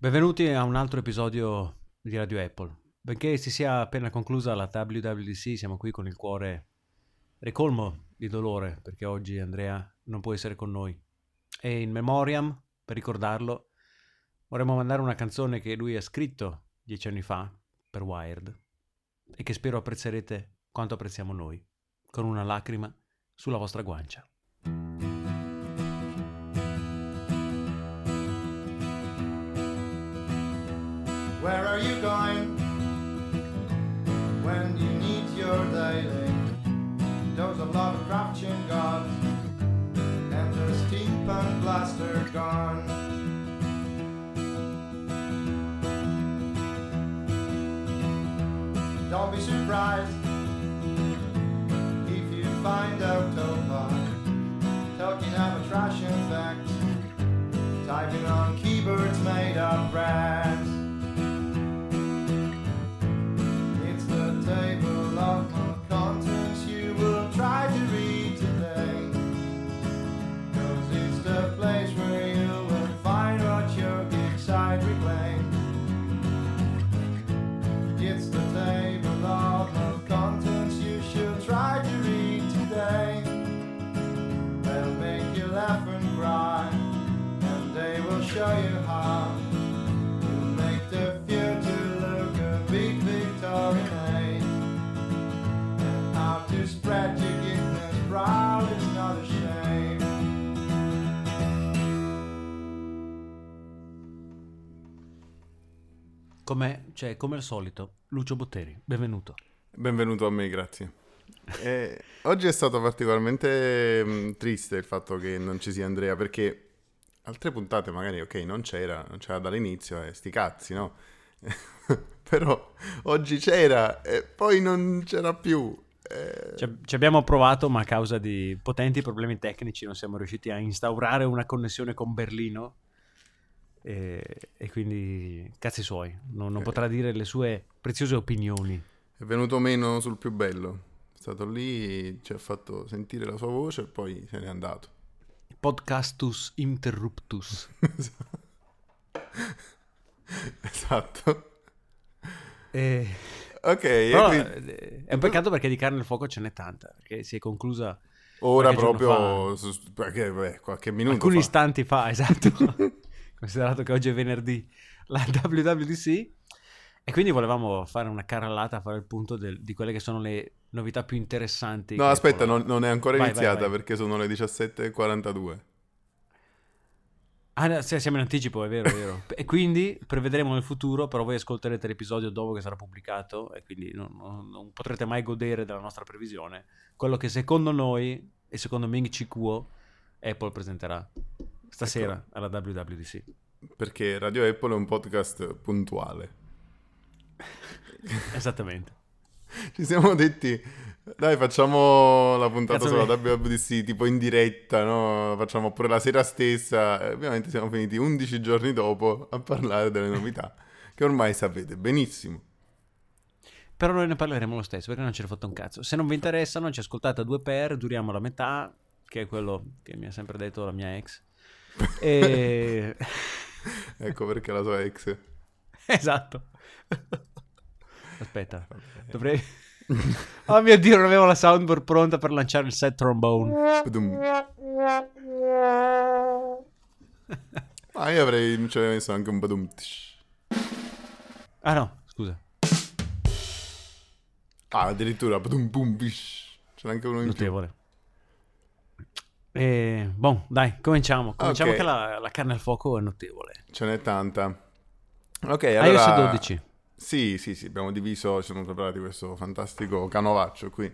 Benvenuti a un altro episodio di Radio Apple. Benché si sia appena conclusa la WWDC, siamo qui con il cuore ricolmo di dolore perché oggi Andrea non può essere con noi. E in memoriam, per ricordarlo, vorremmo mandare una canzone che lui ha scritto dieci anni fa per Wired e che spero apprezzerete quanto apprezziamo noi, con una lacrima sulla vostra guancia. Where are you going when you need your daily dose of Lovecraft chin gods and the steampunk blaster gone? Don't be surprised show you how to make the future look a big Victorian age. And how to spread your giftness proud is not a shame. Come, cioè, come al solito, Lucio Botteri, benvenuto. Benvenuto a me, grazie. Eh, oggi è stato particolarmente mh, triste il fatto che non ci sia Andrea perché altre puntate magari, ok, non c'era, non c'era dall'inizio, e sti cazzi, no? Però oggi c'era e poi non c'era più. eh, Ci, ci abbiamo provato, ma a causa di potenti problemi tecnici non siamo riusciti a instaurare una connessione con Berlino. E, e quindi cazzi suoi, non, non Ok. potrà dire le sue preziose opinioni. è venuto meno sul più bello. È stato lì, ci ha fatto sentire la sua voce e poi se n'è andato. Podcastus interruptus. esatto. E- Ok, però, quindi- eh, è un peccato perché di carne al fuoco ce n'è tanta, perché si è conclusa ora proprio su- perché, beh, qualche minuto alcuni fa. istanti fa, esatto, considerato che oggi è venerdì, la WWDC. E quindi volevamo fare una carrellata a fare il punto del- di quelle che sono le novità più interessanti. No, aspetta, non, non è ancora Vai, iniziata vai, vai. perché sono le 17.42. Ah, sì, siamo in anticipo, è vero, è vero. E quindi prevedremo nel futuro, però voi ascolterete l'episodio dopo che sarà pubblicato e quindi non, non- non potrete mai godere della nostra previsione. Quello che secondo noi e secondo Ming Chi Kuo Apple presenterà stasera Ecco. alla WWDC. Perché Radio Apple è un podcast puntuale. Esattamente. Ci siamo detti, dai, facciamo la puntata Cazzo sulla che- WWDC tipo in diretta, no? Facciamo pure la sera stessa. E ovviamente siamo finiti 11 giorni dopo a parlare delle novità che ormai sapete benissimo. Però noi ne parleremo lo stesso perché non ce ne fotte un cazzo. Se non vi interessano, ci ascoltate a due per, duriamo la metà, che è quello che mi ha sempre detto la mia ex. E... Ecco perché la sua ex. esatto. Aspetta, dovrei... oh mio Dio, non avevo la soundboard pronta per lanciare il set trombone. Ah, io avrei ci avrei messo anche un badum. Ah no, scusa. Ah, addirittura badum bum bish. C'è anche uno in più. Notevole. E, bon, dai, cominciamo. Cominciamo Ok. che la, la carne al fuoco è notevole. Ce n'è tanta. Ok, iOS allora... 12. Sì, sì, sì, abbiamo diviso, ci siamo preparati questo fantastico canovaccio qui.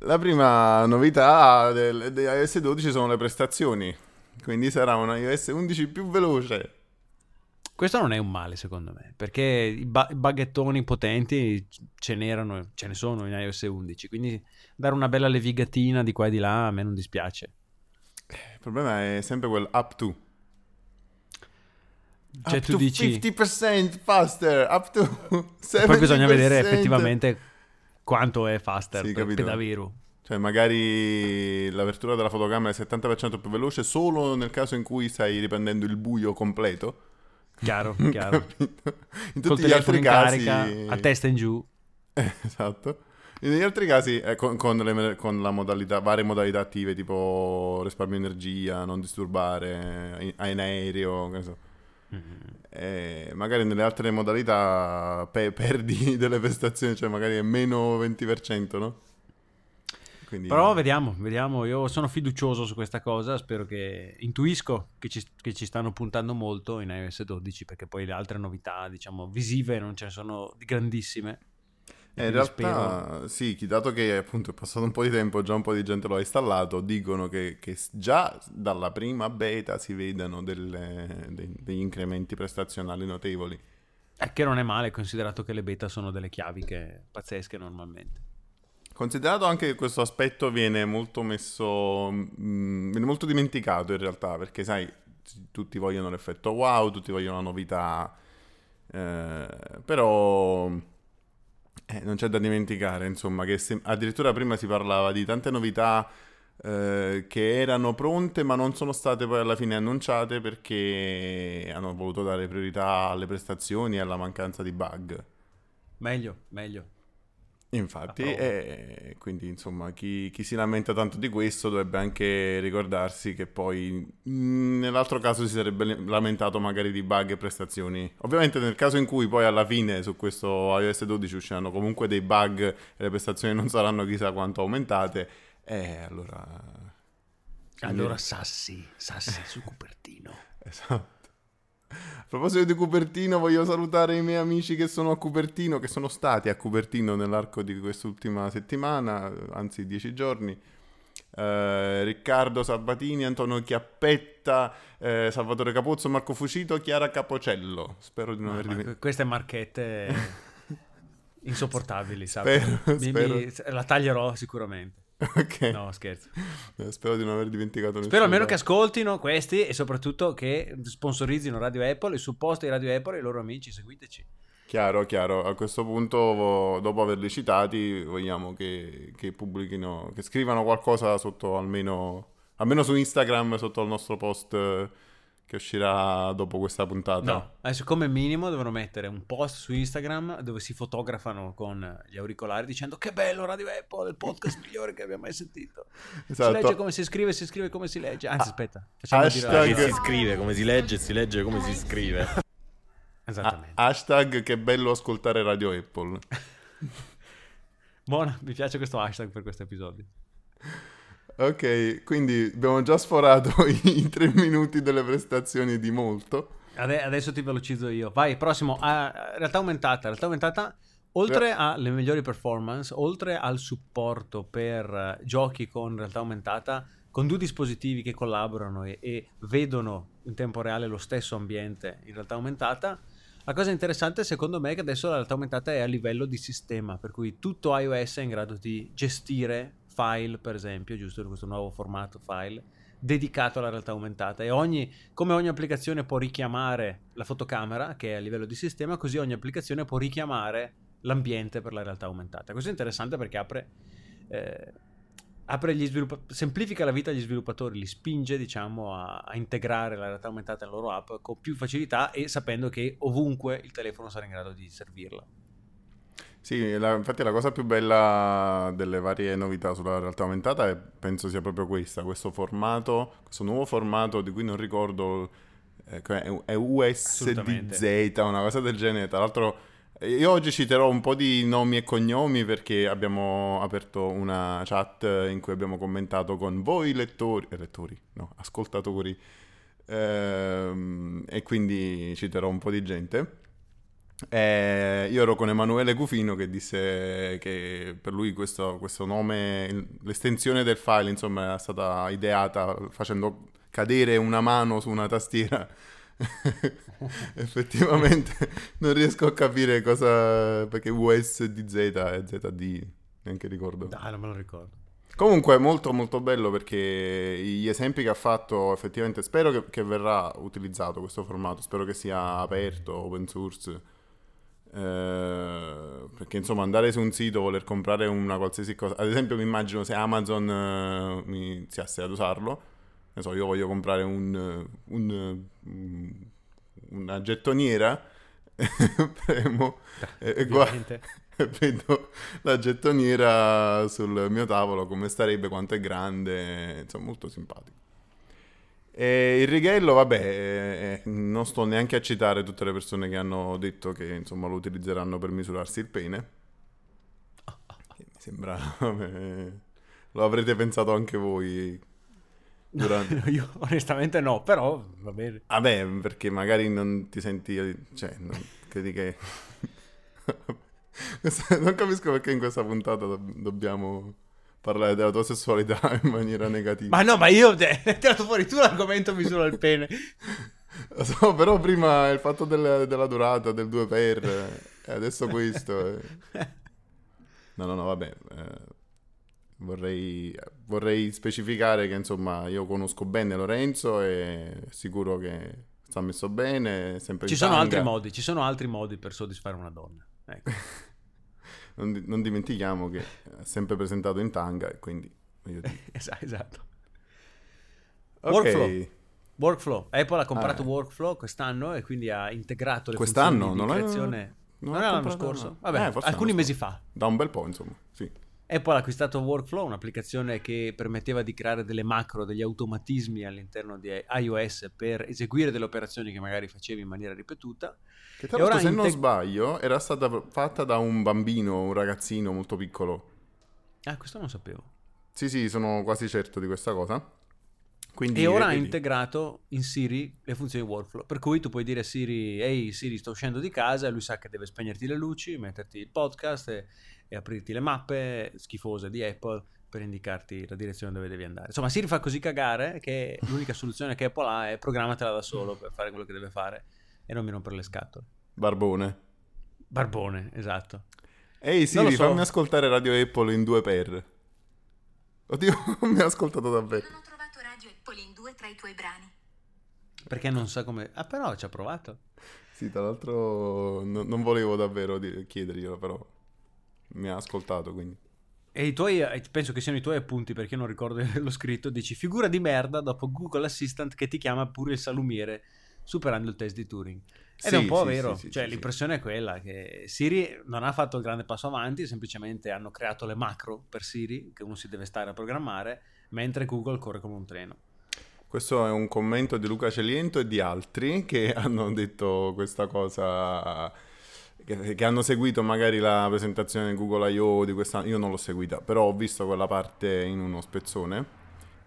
La prima novità del, di iOS 12 sono le prestazioni, quindi sarà un iOS 11 più veloce. Questo non è un male, secondo me, perché i, ba- baghettoni potenti ce n'erano, ce ne sono in iOS 11, quindi dare una bella levigatina di qua e di là a me non dispiace. Il problema è sempre quel up to. Cioè up tu dici... 50% faster, up to 70%. E poi bisogna vedere effettivamente quanto è faster Sì, per, davvero. Cioè, magari l'apertura della fotocamera è 70% più veloce solo nel caso in cui stai riprendendo il buio completo. Chiaro, chiaro. Capito? In Col tutti gli telefono altri casi... carica, a testa in giù. Eh, esatto. Negli altri casi, eh, con, con le, con la modalità, varie modalità attive, tipo risparmio energia, non disturbare, in, in aereo, che so. Eh, magari nelle altre modalità pe- perdi delle prestazioni, cioè magari è meno 20%, no? Quindi, Però vediamo, vediamo. Io sono fiducioso su questa cosa. Spero che intuisco che ci, che ci stanno puntando molto in iOS 12 perché poi le altre novità, diciamo, visive non ce ne sono di grandissime. Eh, in realtà, sì, chi- dato che appunto è passato un po' di tempo, già un po' di gente lo ha installato, dicono che, che già dalla prima beta si vedano delle- dei- degli incrementi prestazionali notevoli. Eh, che non è male, considerato che le beta sono delle chiavi che pazzesche normalmente. Considerato anche che questo aspetto viene molto messo, mm, viene molto dimenticato in realtà, perché sai, tutti vogliono l'effetto wow, tutti vogliono la novità, eh, però eh, non c'è da dimenticare, insomma, che se- addirittura prima si parlava di tante novità eh, che erano pronte ma non sono state poi alla fine annunciate perché hanno voluto dare priorità alle prestazioni e alla mancanza di bug. Meglio, meglio. Infatti, Approvo. e quindi insomma chi, chi si lamenta tanto di questo dovrebbe anche ricordarsi che poi mh, nell'altro caso si sarebbe lamentato magari di bug e prestazioni. Ovviamente nel caso in cui poi alla fine su questo iOS 12 usciranno comunque dei bug e le prestazioni non saranno chissà quanto aumentate, e allora... Allora Sassi, Sassi su Cupertino. Esatto. A proposito di Cupertino, voglio salutare i miei amici che sono a Cupertino, che sono stati a Cupertino nell'arco di quest'ultima settimana, anzi dieci giorni. Eh, Riccardo Sabatini, Antonio Chiappetta, eh, Salvatore Capozzo, Marco Fucito, Chiara Capocello. Spero di non aver Ma dimenticato. queste marchette insopportabili, sappia. Spero, spero. la taglierò sicuramente. Ok, No, scherzo. Eh, spero di non aver dimenticato nessuno. Spero almeno che ascoltino questi e soprattutto che sponsorizzino Radio Apple e di Radio Apple e i loro amici, seguiteci. Chiaro, chiaro. A questo punto, dopo averli citati, vogliamo che, che pubblichino, che scrivano qualcosa sotto almeno, almeno su Instagram, sotto il nostro post eh, che uscirà dopo questa puntata. No, adesso come minimo devono mettere un post su Instagram dove si fotografano con gli auricolari dicendo che bello Radio Apple, il podcast migliore che abbiamo mai sentito. Esatto. Si legge come si scrive, si scrive come si legge. Anzi, aspetta, facciamo dire la- hashtag- Che si scrive, come si legge, si legge come si scrive. Esattamente. Ah, hashtag che bello ascoltare Radio Apple. Buona, mi piace questo hashtag per questo episodio. Ok, quindi abbiamo già sforato i tre minuti delle prestazioni di molto. Ade- adesso ti velocizzo io. Vai, prossimo. Ah, realtà aumentata. Realtà aumentata, oltre alle migliori performance, oltre al supporto per eh, giochi con realtà aumentata, con due dispositivi che collaborano e, e vedono in tempo reale lo stesso ambiente in realtà aumentata, la cosa interessante secondo me è che adesso la realtà aumentata è a livello di sistema, per cui tutto iOS è in grado di gestire file, per esempio, giusto questo nuovo formato file, dedicato alla realtà aumentata e ogni, come ogni applicazione può richiamare la fotocamera che è a livello di sistema, così ogni applicazione può richiamare l'ambiente per la realtà aumentata. Questo è interessante perché apre, eh, apre gli sviluppa- semplifica la vita agli sviluppatori, li spinge diciamo a, a integrare la realtà aumentata nella loro app con più facilità e sapendo che ovunque il telefono sarà in grado di servirla. Sì, la- infatti la cosa più bella delle varie novità sulla realtà aumentata è, penso sia proprio questa, questo formato, questo nuovo formato di cui non ricordo, eh, è USDZ, una cosa del genere. Tra l'altro eh, io oggi citerò un po' di nomi e cognomi perché abbiamo aperto una chat in cui abbiamo commentato con voi lettori, eh, lettori, no, ascoltatori, ehm, e quindi citerò un po' di gente. Eh, io ero con Emanuele Cufino che disse che per lui questo, questo nome, l'estensione del file, insomma, è stata ideata facendo cadere una mano su una tastiera. Effettivamente non riesco a capire cosa perché USDZ e ZD, neanche ricordo. Dai, non me lo ricordo. Comunque è molto molto bello perché gli esempi che ha fatto effettivamente spero che, che verrà utilizzato questo formato, spero che sia aperto, open source. Eh, perché insomma andare su un sito, voler comprare una qualsiasi cosa, ad esempio mi immagino se Amazon eh, mi iniziasse ad usarlo, ne so, io voglio comprare un, eh, un, eh, un- una gettoniera, premo e, guardo, vedo la gettoniera sul mio tavolo, come starebbe, quanto è grande, insomma molto simpatico. E il righello, vabbè, eh, non sto neanche a citare tutte le persone che hanno detto che insomma lo utilizzeranno per misurarsi il pene. Che mi sembra... eh, lo avrete pensato anche voi durante... Io onestamente no, però va bene. Vabbè, perché magari non ti senti... Cioè, non, credi che... Non capisco perché in questa puntata dob- dobbiamo parlare della tua sessualità in maniera negativa. Ma no, ma io te- hai tirato fuori tu l'argomento misura il pene. Lo so, però prima il fatto del- della durata, del 2 per, e adesso questo. eh. No, no, no, vabbè. eh, vorrei, vorrei specificare che insomma io conosco bene Lorenzo e sicuro che sta messo bene, sempre Ci sono tanga. altri modi, ci sono altri modi per soddisfare una donna. Ecco. Non, non dimentichiamo che è sempre presentato in tanga e quindi... voglio dire. Es- esatto. Ok, Workflow. Workflow. Apple ha comprato Ah. Workflow quest'anno e quindi ha integrato le Quest'anno? funzioni di Non creazione. non Non, l'ha era l'anno scorso? no. Vabbè, Eh, alcuni mesi fa. Da un bel po', insomma, sì. Apple ha acquistato Workflow, un'applicazione che permetteva di creare delle macro, degli automatismi all'interno di iOS per eseguire delle operazioni che magari facevi in maniera ripetuta. Che tra l'altro, se non integ- sbaglio, era stata fatta da un bambino, un ragazzino molto piccolo. Ah, questo non sapevo. Sì, sì, sono quasi certo di questa cosa. Quindi, E ora ha integrato in Siri le funzioni workflow, per cui tu puoi dire a Siri, ehi Siri sto uscendo di casa e lui sa che deve spegnerti le luci, metterti il podcast e, e aprirti le mappe schifose di Apple per indicarti la direzione dove devi andare. Insomma, Siri fa così cagare che l'unica soluzione che Apple ha è programmatela da solo per fare quello che deve fare e non mi rompere le scatole. Barbone. Barbone, esatto. Ehi Siri, so. fammi ascoltare Radio Apple in 2 per. Oddio, non mi ha ascoltato davvero. Non ho trovato Radio Apple in due tra i tuoi brani. Perché non sa come... Ah, però ci ha provato. Sì, tra l'altro no- non volevo davvero chiederglielo, però mi ha ascoltato, quindi. E i tuoi, eh, penso che siano i tuoi appunti perché io non ricordo averlo scritto. Dici figura di merda dopo Google Assistant che ti chiama pure il salumiere superando il test di Turing. Ed Sì, è un po' sì, vero, sì, cioè l'impressione è quella che Siri non ha fatto il grande passo avanti, semplicemente hanno creato le macro per Siri che uno si deve stare a programmare, mentre Google corre come un treno. Questo è un commento di Luca Celiento e di altri che hanno detto questa cosa, che, che hanno seguito magari la presentazione Google I.O. di quest'anno. Io non l'ho seguita, però ho visto quella parte in uno spezzone.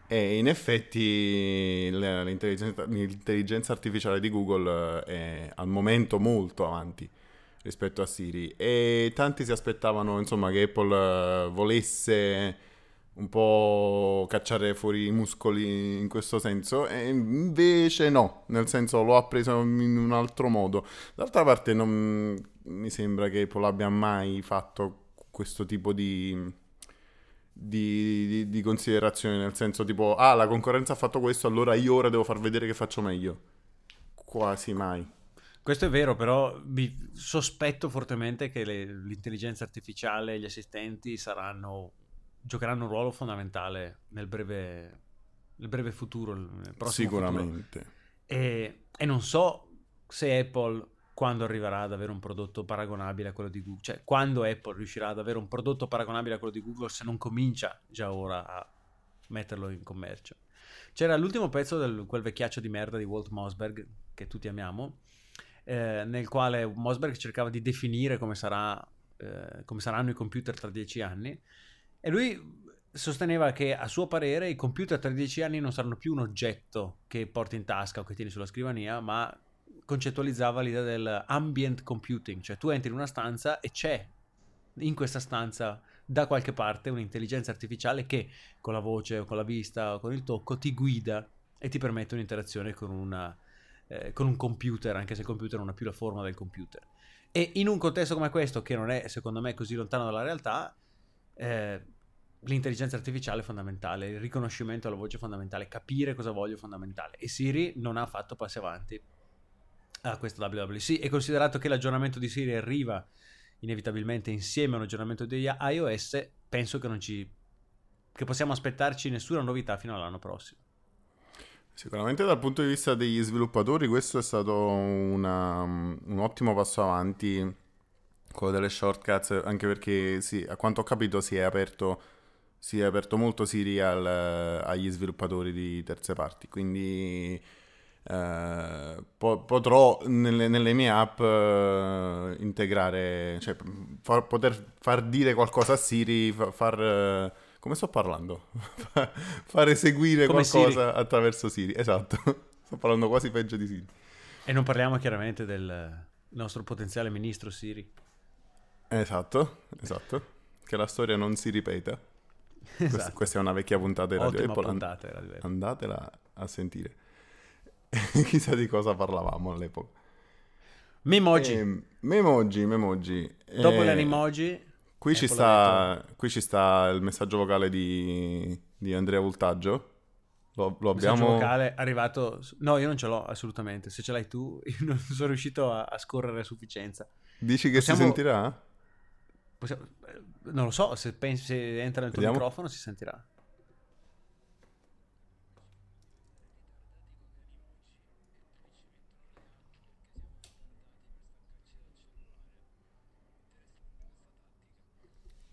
E in effetti l'intelligenza, l'intelligenza artificiale di Google eh, è al momento molto avanti rispetto a Siri e tanti si aspettavano insomma che Apple eh, volesse un po' cacciare fuori i muscoli in questo senso e invece no, nel senso lo ha preso in un altro modo. D'altra parte non mi sembra che Apple abbia mai fatto questo tipo di, di, di- di considerazioni, nel senso tipo, ah, la concorrenza ha fatto questo, allora io ora devo far vedere che faccio meglio. Quasi mai. Questo è vero, però vi sospetto fortemente che le- l'intelligenza artificiale e gli assistenti saranno, giocheranno un ruolo fondamentale nel breve, nel breve futuro, nel. Sicuramente. E, e non so se Apple, quando arriverà ad avere un prodotto paragonabile a quello di Google, cioè quando Apple riuscirà ad avere un prodotto paragonabile a quello di Google, se non comincia già ora a metterlo in commercio. C'era l'ultimo pezzo di quel vecchiaccio di merda di Walt Mossberg, che tutti amiamo, eh, nel quale Mossberg cercava di definire come, sarà, eh, come saranno i computer tra dieci anni, e lui sosteneva che a suo parere i computer tra dieci anni non saranno più un oggetto che porti in tasca o che tieni sulla scrivania, ma concettualizzava l'idea del ambient computing, cioè tu entri in una stanza e c'è in questa stanza da qualche parte un'intelligenza artificiale che con la voce o con la vista o con il tocco ti guida e ti permette un'interazione con, una, eh, con un computer, anche se il computer non ha più la forma del computer. E in un contesto come questo, che non è secondo me così lontano dalla realtà, eh, l'intelligenza artificiale è fondamentale, il riconoscimento della voce è fondamentale, capire cosa voglio è fondamentale. E Siri non ha fatto passi avanti a questo WWC. E considerato che l'aggiornamento di Siri arriva inevitabilmente insieme a un aggiornamento di iOS, penso che non ci che possiamo aspettarci nessuna novità fino all'anno prossimo. Sicuramente dal punto di vista degli sviluppatori questo è stato una- un ottimo passo avanti, quello delle shortcuts, anche perché sì, a quanto ho capito si è aperto, si è aperto molto Siri al- agli sviluppatori di terze parti, quindi eh, po- potrò nelle, nelle mie app eh, integrare, cioè far- poter far dire qualcosa a Siri, fa- far... eh, come sto parlando? far eseguire Come qualcosa attraverso Siri, esatto. Sto parlando quasi peggio di Siri. E non parliamo chiaramente del nostro potenziale ministro Siri. Esatto, esatto. Che la storia non si ripeta. Questa, Esatto. questa è una vecchia puntata di Radio Ottima Apple. puntata Apple. Andatela a sentire. Chissà di cosa parlavamo all'epoca. Memoji. Ehm, Memoji, Memoji. Dopo Eh, le animoji, Qui ci, Apple sta, qui ci sta il messaggio vocale di, di Andrea Voltaggio. Lo, lo messaggio abbiamo... vocale arrivato... No, io non ce l'ho assolutamente. Se ce l'hai tu, io non sono riuscito a, a scorrere a sufficienza. Dici che Possiamo- si sentirà? Possiamo- eh, Non lo so, se, pensi, se entra nel tuo Vediamo. microfono si sentirà.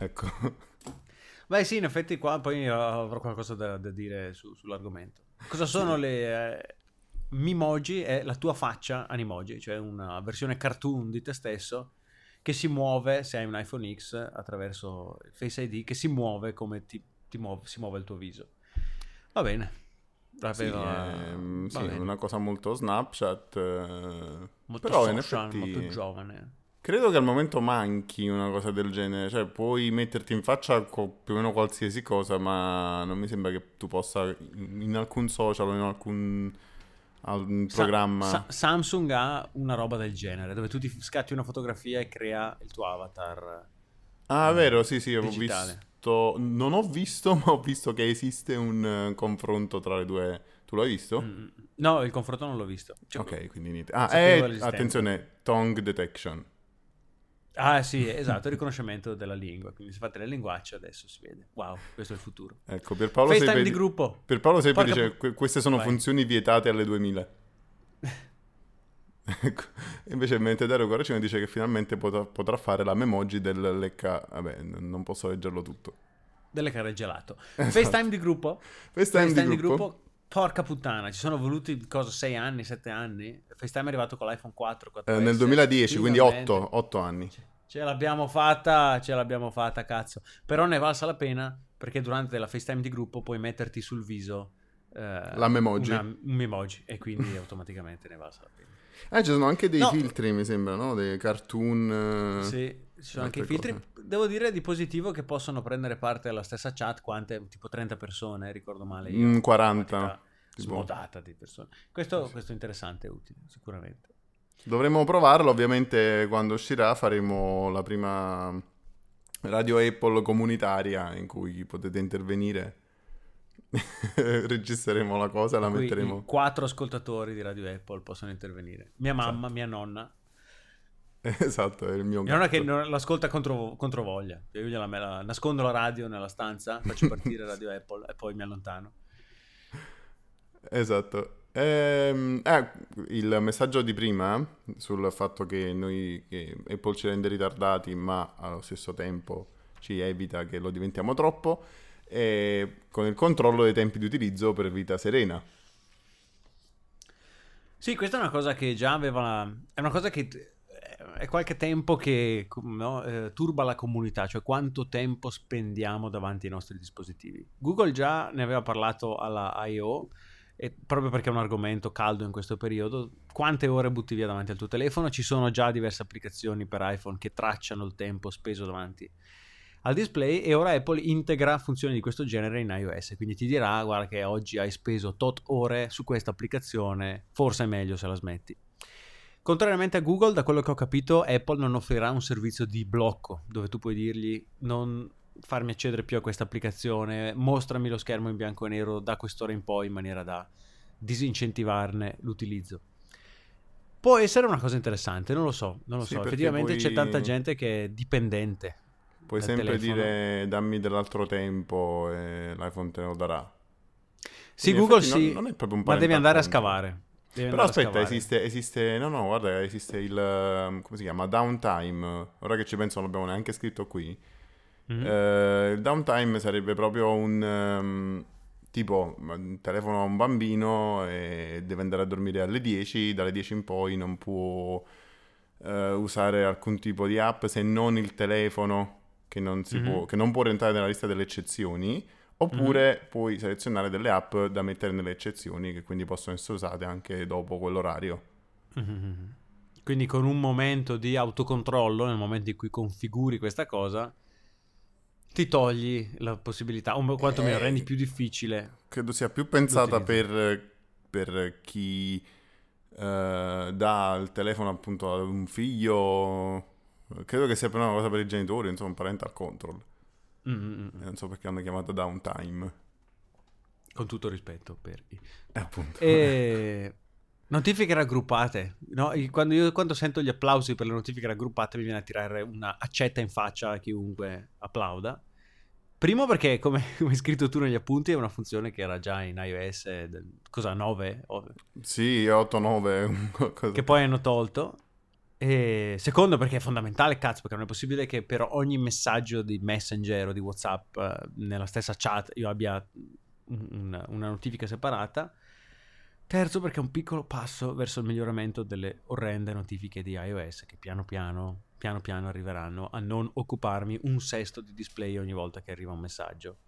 Ecco. Beh sì, in effetti qua poi avrò qualcosa da, da dire su- sull'argomento. Cosa sono le... eh, Mimoji è la tua faccia animoji, cioè una versione cartoon di te stesso che si muove, se hai un iPhone X, attraverso il Face ID, che si muove come ti, ti muove- si muove il tuo viso. Va bene. Sì, Aveva- ehm, va sì, una cosa molto Snapchat. eh, Molto però social, effetti molto giovane. Credo che al momento manchi una cosa del genere. Cioè, puoi metterti in faccia più o meno qualsiasi cosa, ma non mi sembra che tu possa in alcun social o in alcun al- Sa- programma. Sa- Samsung ha una roba del genere, dove tu ti scatti una fotografia e crea il tuo avatar. Ah, vero, sì, sì, ho digitale. visto. Non ho visto, ma ho visto che esiste un eh, confronto tra le due. Tu l'hai visto? Mm, No, il confronto non l'ho visto. Cioè, Ok, quindi niente. Ah, eh, attenzione, tongue detection. Ah sì, esatto, il riconoscimento della lingua. Quindi se fate le linguacce adesso si vede. Wow, questo è il futuro. Ecco, Pierpaolo FaceTime Sepe, di gruppo. Pierpaolo Sepe Porca dice que- queste sono Vai. funzioni vietate alle 2000. Ecco, Invece mentre Dario Guaracino dice che finalmente potrà, potrà fare la memoji del lecca... Vabbè, non posso leggerlo tutto. Delle care gelato. Esatto. FaceTime di gruppo. FaceTime, di, gruppo. Porca puttana, ci sono voluti cosa 6 anni, 7 anni. FaceTime è arrivato con l'iPhone 4, 4 Eh, nel 2010, quindi 8, 8 anni. Ce l'abbiamo fatta, ce l'abbiamo fatta, cazzo. Però ne è valsa la pena perché durante la FaceTime di gruppo puoi metterti sul viso eh, La memoji. una- un memoji e quindi automaticamente ne è valsa la pena. Eh, ci sono anche dei No. filtri, mi sembra, no? Dei cartoon. eh. Sì, ci sono anche i filtri. cose. Devo dire di positivo che possono prendere parte alla stessa chat quante, tipo 30 persone, ricordo male io. Mm, Una 40. quantità tipo. Smodata di persone. Questo, questo è interessante e utile, sicuramente. Dovremmo provarlo, ovviamente quando uscirà faremo la prima radio Apple comunitaria in cui potete intervenire. Registreremo la cosa e la metteremo. quattro ascoltatori di Radio Apple possono intervenire. Mia mamma, mia nonna. Esatto, è il mio Mia nonna che non- l'ascolta contro, contro voglia. Io gliela la- nascondo la radio nella stanza, faccio partire Radio Apple e poi mi allontano. Esatto. Eh, il messaggio di prima sul fatto che noi che Apple ci rende ritardati, ma allo stesso tempo ci evita che lo diventiamo troppo, e con il controllo dei tempi di utilizzo per vita serena. Sì, questa è una cosa che già aveva. È una cosa che è qualche tempo che no, eh, turba la comunità, cioè quanto tempo spendiamo davanti ai nostri dispositivi. Google già ne aveva parlato alla I.O. E proprio perché è un argomento caldo in questo periodo, quante ore butti via davanti al tuo telefono? Ci sono già diverse applicazioni per iPhone che tracciano il tempo speso davanti al display e ora Apple integra funzioni di questo genere in iOS, quindi ti dirà guarda che oggi hai speso tot ore su questa applicazione, forse è meglio se la smetti. Contrariamente a Google, da quello che ho capito, Apple non offrirà un servizio di blocco dove tu puoi dirgli non farmi accedere più a questa applicazione, mostrami lo schermo in bianco e nero da quest'ora in poi in maniera da disincentivarne l'utilizzo. Può essere una cosa interessante, non lo so, non lo Sì, so. Effettivamente poi- c'è tanta gente che è dipendente. Puoi sempre telefono. dire dammi dell'altro tempo e l'iPhone te lo darà. Sì, Quindi in Google sì, non- non ma devi andare a scavare. Devi Però aspetta, esiste, esiste, no no, guarda, esiste il, come si chiama, downtime, ora che ci penso non l'abbiamo neanche scritto qui. Mhm. Eh, il downtime sarebbe proprio un, ehm, tipo, mm, telefono a un bambino e deve andare a dormire alle 10, dalle 10 in poi non può eh, usare alcun tipo di app se non il telefono che non, si Mhm. può, che non può rientrare nella lista delle eccezioni. Oppure puoi selezionare delle app da mettere nelle eccezioni che quindi possono essere usate anche dopo quell'orario. Mhm. Quindi con un momento di autocontrollo, nel momento in cui configuri questa cosa, ti togli la possibilità, o quantomeno Eh, rendi più difficile. Credo sia più pensata per, per chi eh, dà il telefono appunto ad un figlio. Credo che sia per una cosa per i genitori, insomma, un parental control. Mm, mm, mm. E Non so perché hanno chiamato downtime. Con tutto rispetto per i... E appunto. E... Notifiche raggruppate. No, quando, io, quando sento gli applausi per le notifiche raggruppate mi viene a tirare una accetta in faccia a chiunque applauda. Primo perché, come, come hai scritto tu negli appunti, è una funzione che era già in iOS, del, cosa, 9? O- Sì, 8-9, qualcosa. che poi hanno tolto. E secondo perché è fondamentale, cazzo, perché non è possibile che per ogni messaggio di Messenger o di WhatsApp eh, nella stessa chat io abbia un- una notifica separata. Terzo perché è un piccolo passo verso il miglioramento delle orrende notifiche di iOS che piano piano, piano piano arriveranno a non occuparmi un sesto di display ogni volta che arriva un messaggio.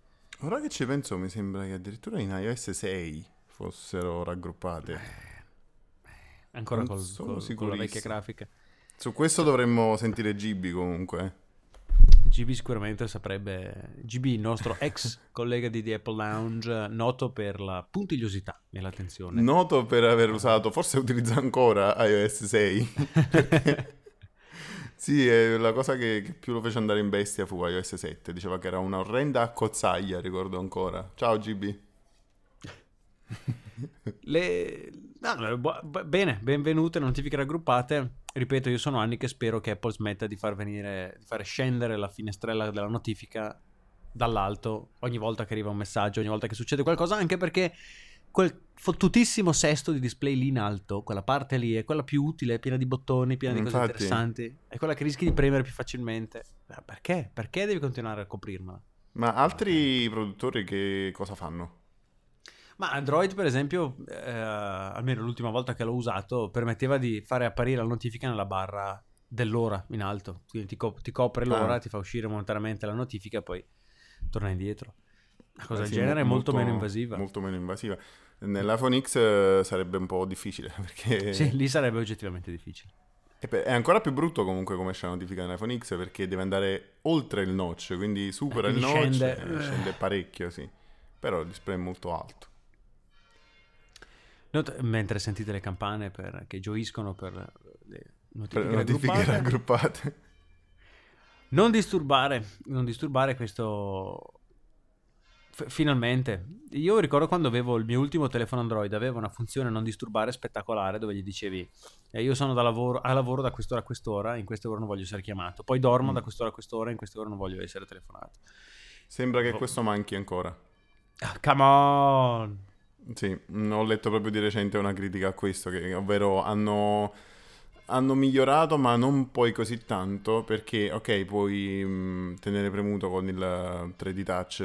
Ora che ci penso, mi sembra che addirittura in iOS 6 fossero raggruppate. Ancora Non col- sono col- con la vecchia grafica. Su questo dovremmo sentire Gibi comunque. GB sicuramente saprebbe. GB, il nostro ex collega di The Apple Lounge, noto per la puntigliosità e l'attenzione. Noto per aver usato, forse utilizza ancora iOS 6. Sì, la cosa che, che più lo fece andare in bestia fu iOS 7. Diceva che era una orrenda accozzaglia, ricordo ancora. Ciao GB. Le... no, bu- bene, benvenute, notifiche raggruppate. Ripeto, io sono anni che spero che Apple smetta di far venire, di fare scendere la finestrella della notifica dall'alto ogni volta che arriva un messaggio, ogni volta che succede qualcosa, anche perché quel fottutissimo sesto di display lì in alto, quella parte lì, è quella più utile, piena di bottoni, piena di cose Infatti. interessanti, è quella che rischi di premere più facilmente. Eh, Perché? Perché devi continuare a coprirmela? Ma altri produttori che cosa fanno? Ma Android, per esempio, eh, almeno l'ultima volta che l'ho usato, permetteva di fare apparire la notifica nella barra dell'ora in alto. Quindi ti, co- ti copre l'ora, Ah. ti fa uscire momentaneamente la notifica e poi torna indietro. Una cosa Eh del sì, genere è mo- molto, meno invasiva. Molto meno invasiva. Nell'iPhone X eh, sarebbe un po' difficile perché Sì, lì sarebbe oggettivamente difficile. È ancora più brutto comunque come esce la notifica nell'iPhone X perché deve andare oltre il notch, quindi supera Eh, il quindi notch scende. scende, scende parecchio, sì. Però il display è molto alto. Not- mentre sentite le campane per- che gioiscono per le Per notifiche, le notifiche raggruppate. raggruppate. Non disturbare, non disturbare questo... F- finalmente. Io ricordo quando avevo il mio ultimo telefono Android, aveva una funzione non disturbare spettacolare dove gli dicevi eh, io sono da lavoro, a lavoro da quest'ora a quest'ora, in queste ore non voglio essere chiamato, poi dormo Mm. da quest'ora a quest'ora, in queste ore non voglio essere telefonato. Sembra che Oh. questo manchi ancora. Ah, come on! Sì, mm, ho letto proprio di recente una critica a questo, che, ovvero hanno, hanno migliorato ma non poi così tanto perché, ok, puoi mm, tenere premuto con il eh, 3D Touch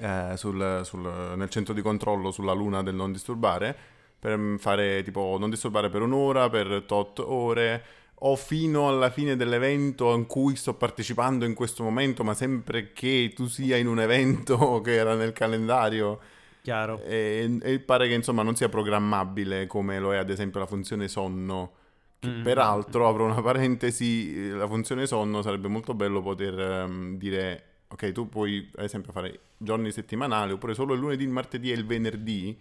eh, sul- sul- nel centro di controllo sulla luna del non disturbare per mm, fare tipo non disturbare per un'ora, per tot ore o fino alla fine dell'evento in cui sto partecipando in questo momento, ma sempre che tu sia in un evento che era nel calendario. Chiaro. E, e pare che insomma non sia programmabile come lo è ad esempio la funzione sonno. Che Mm. peraltro, apro una parentesi, la funzione sonno sarebbe molto bello poter ehm, dire, ok, tu puoi ad esempio fare giorni settimanali oppure solo il lunedì, il martedì e il venerdì,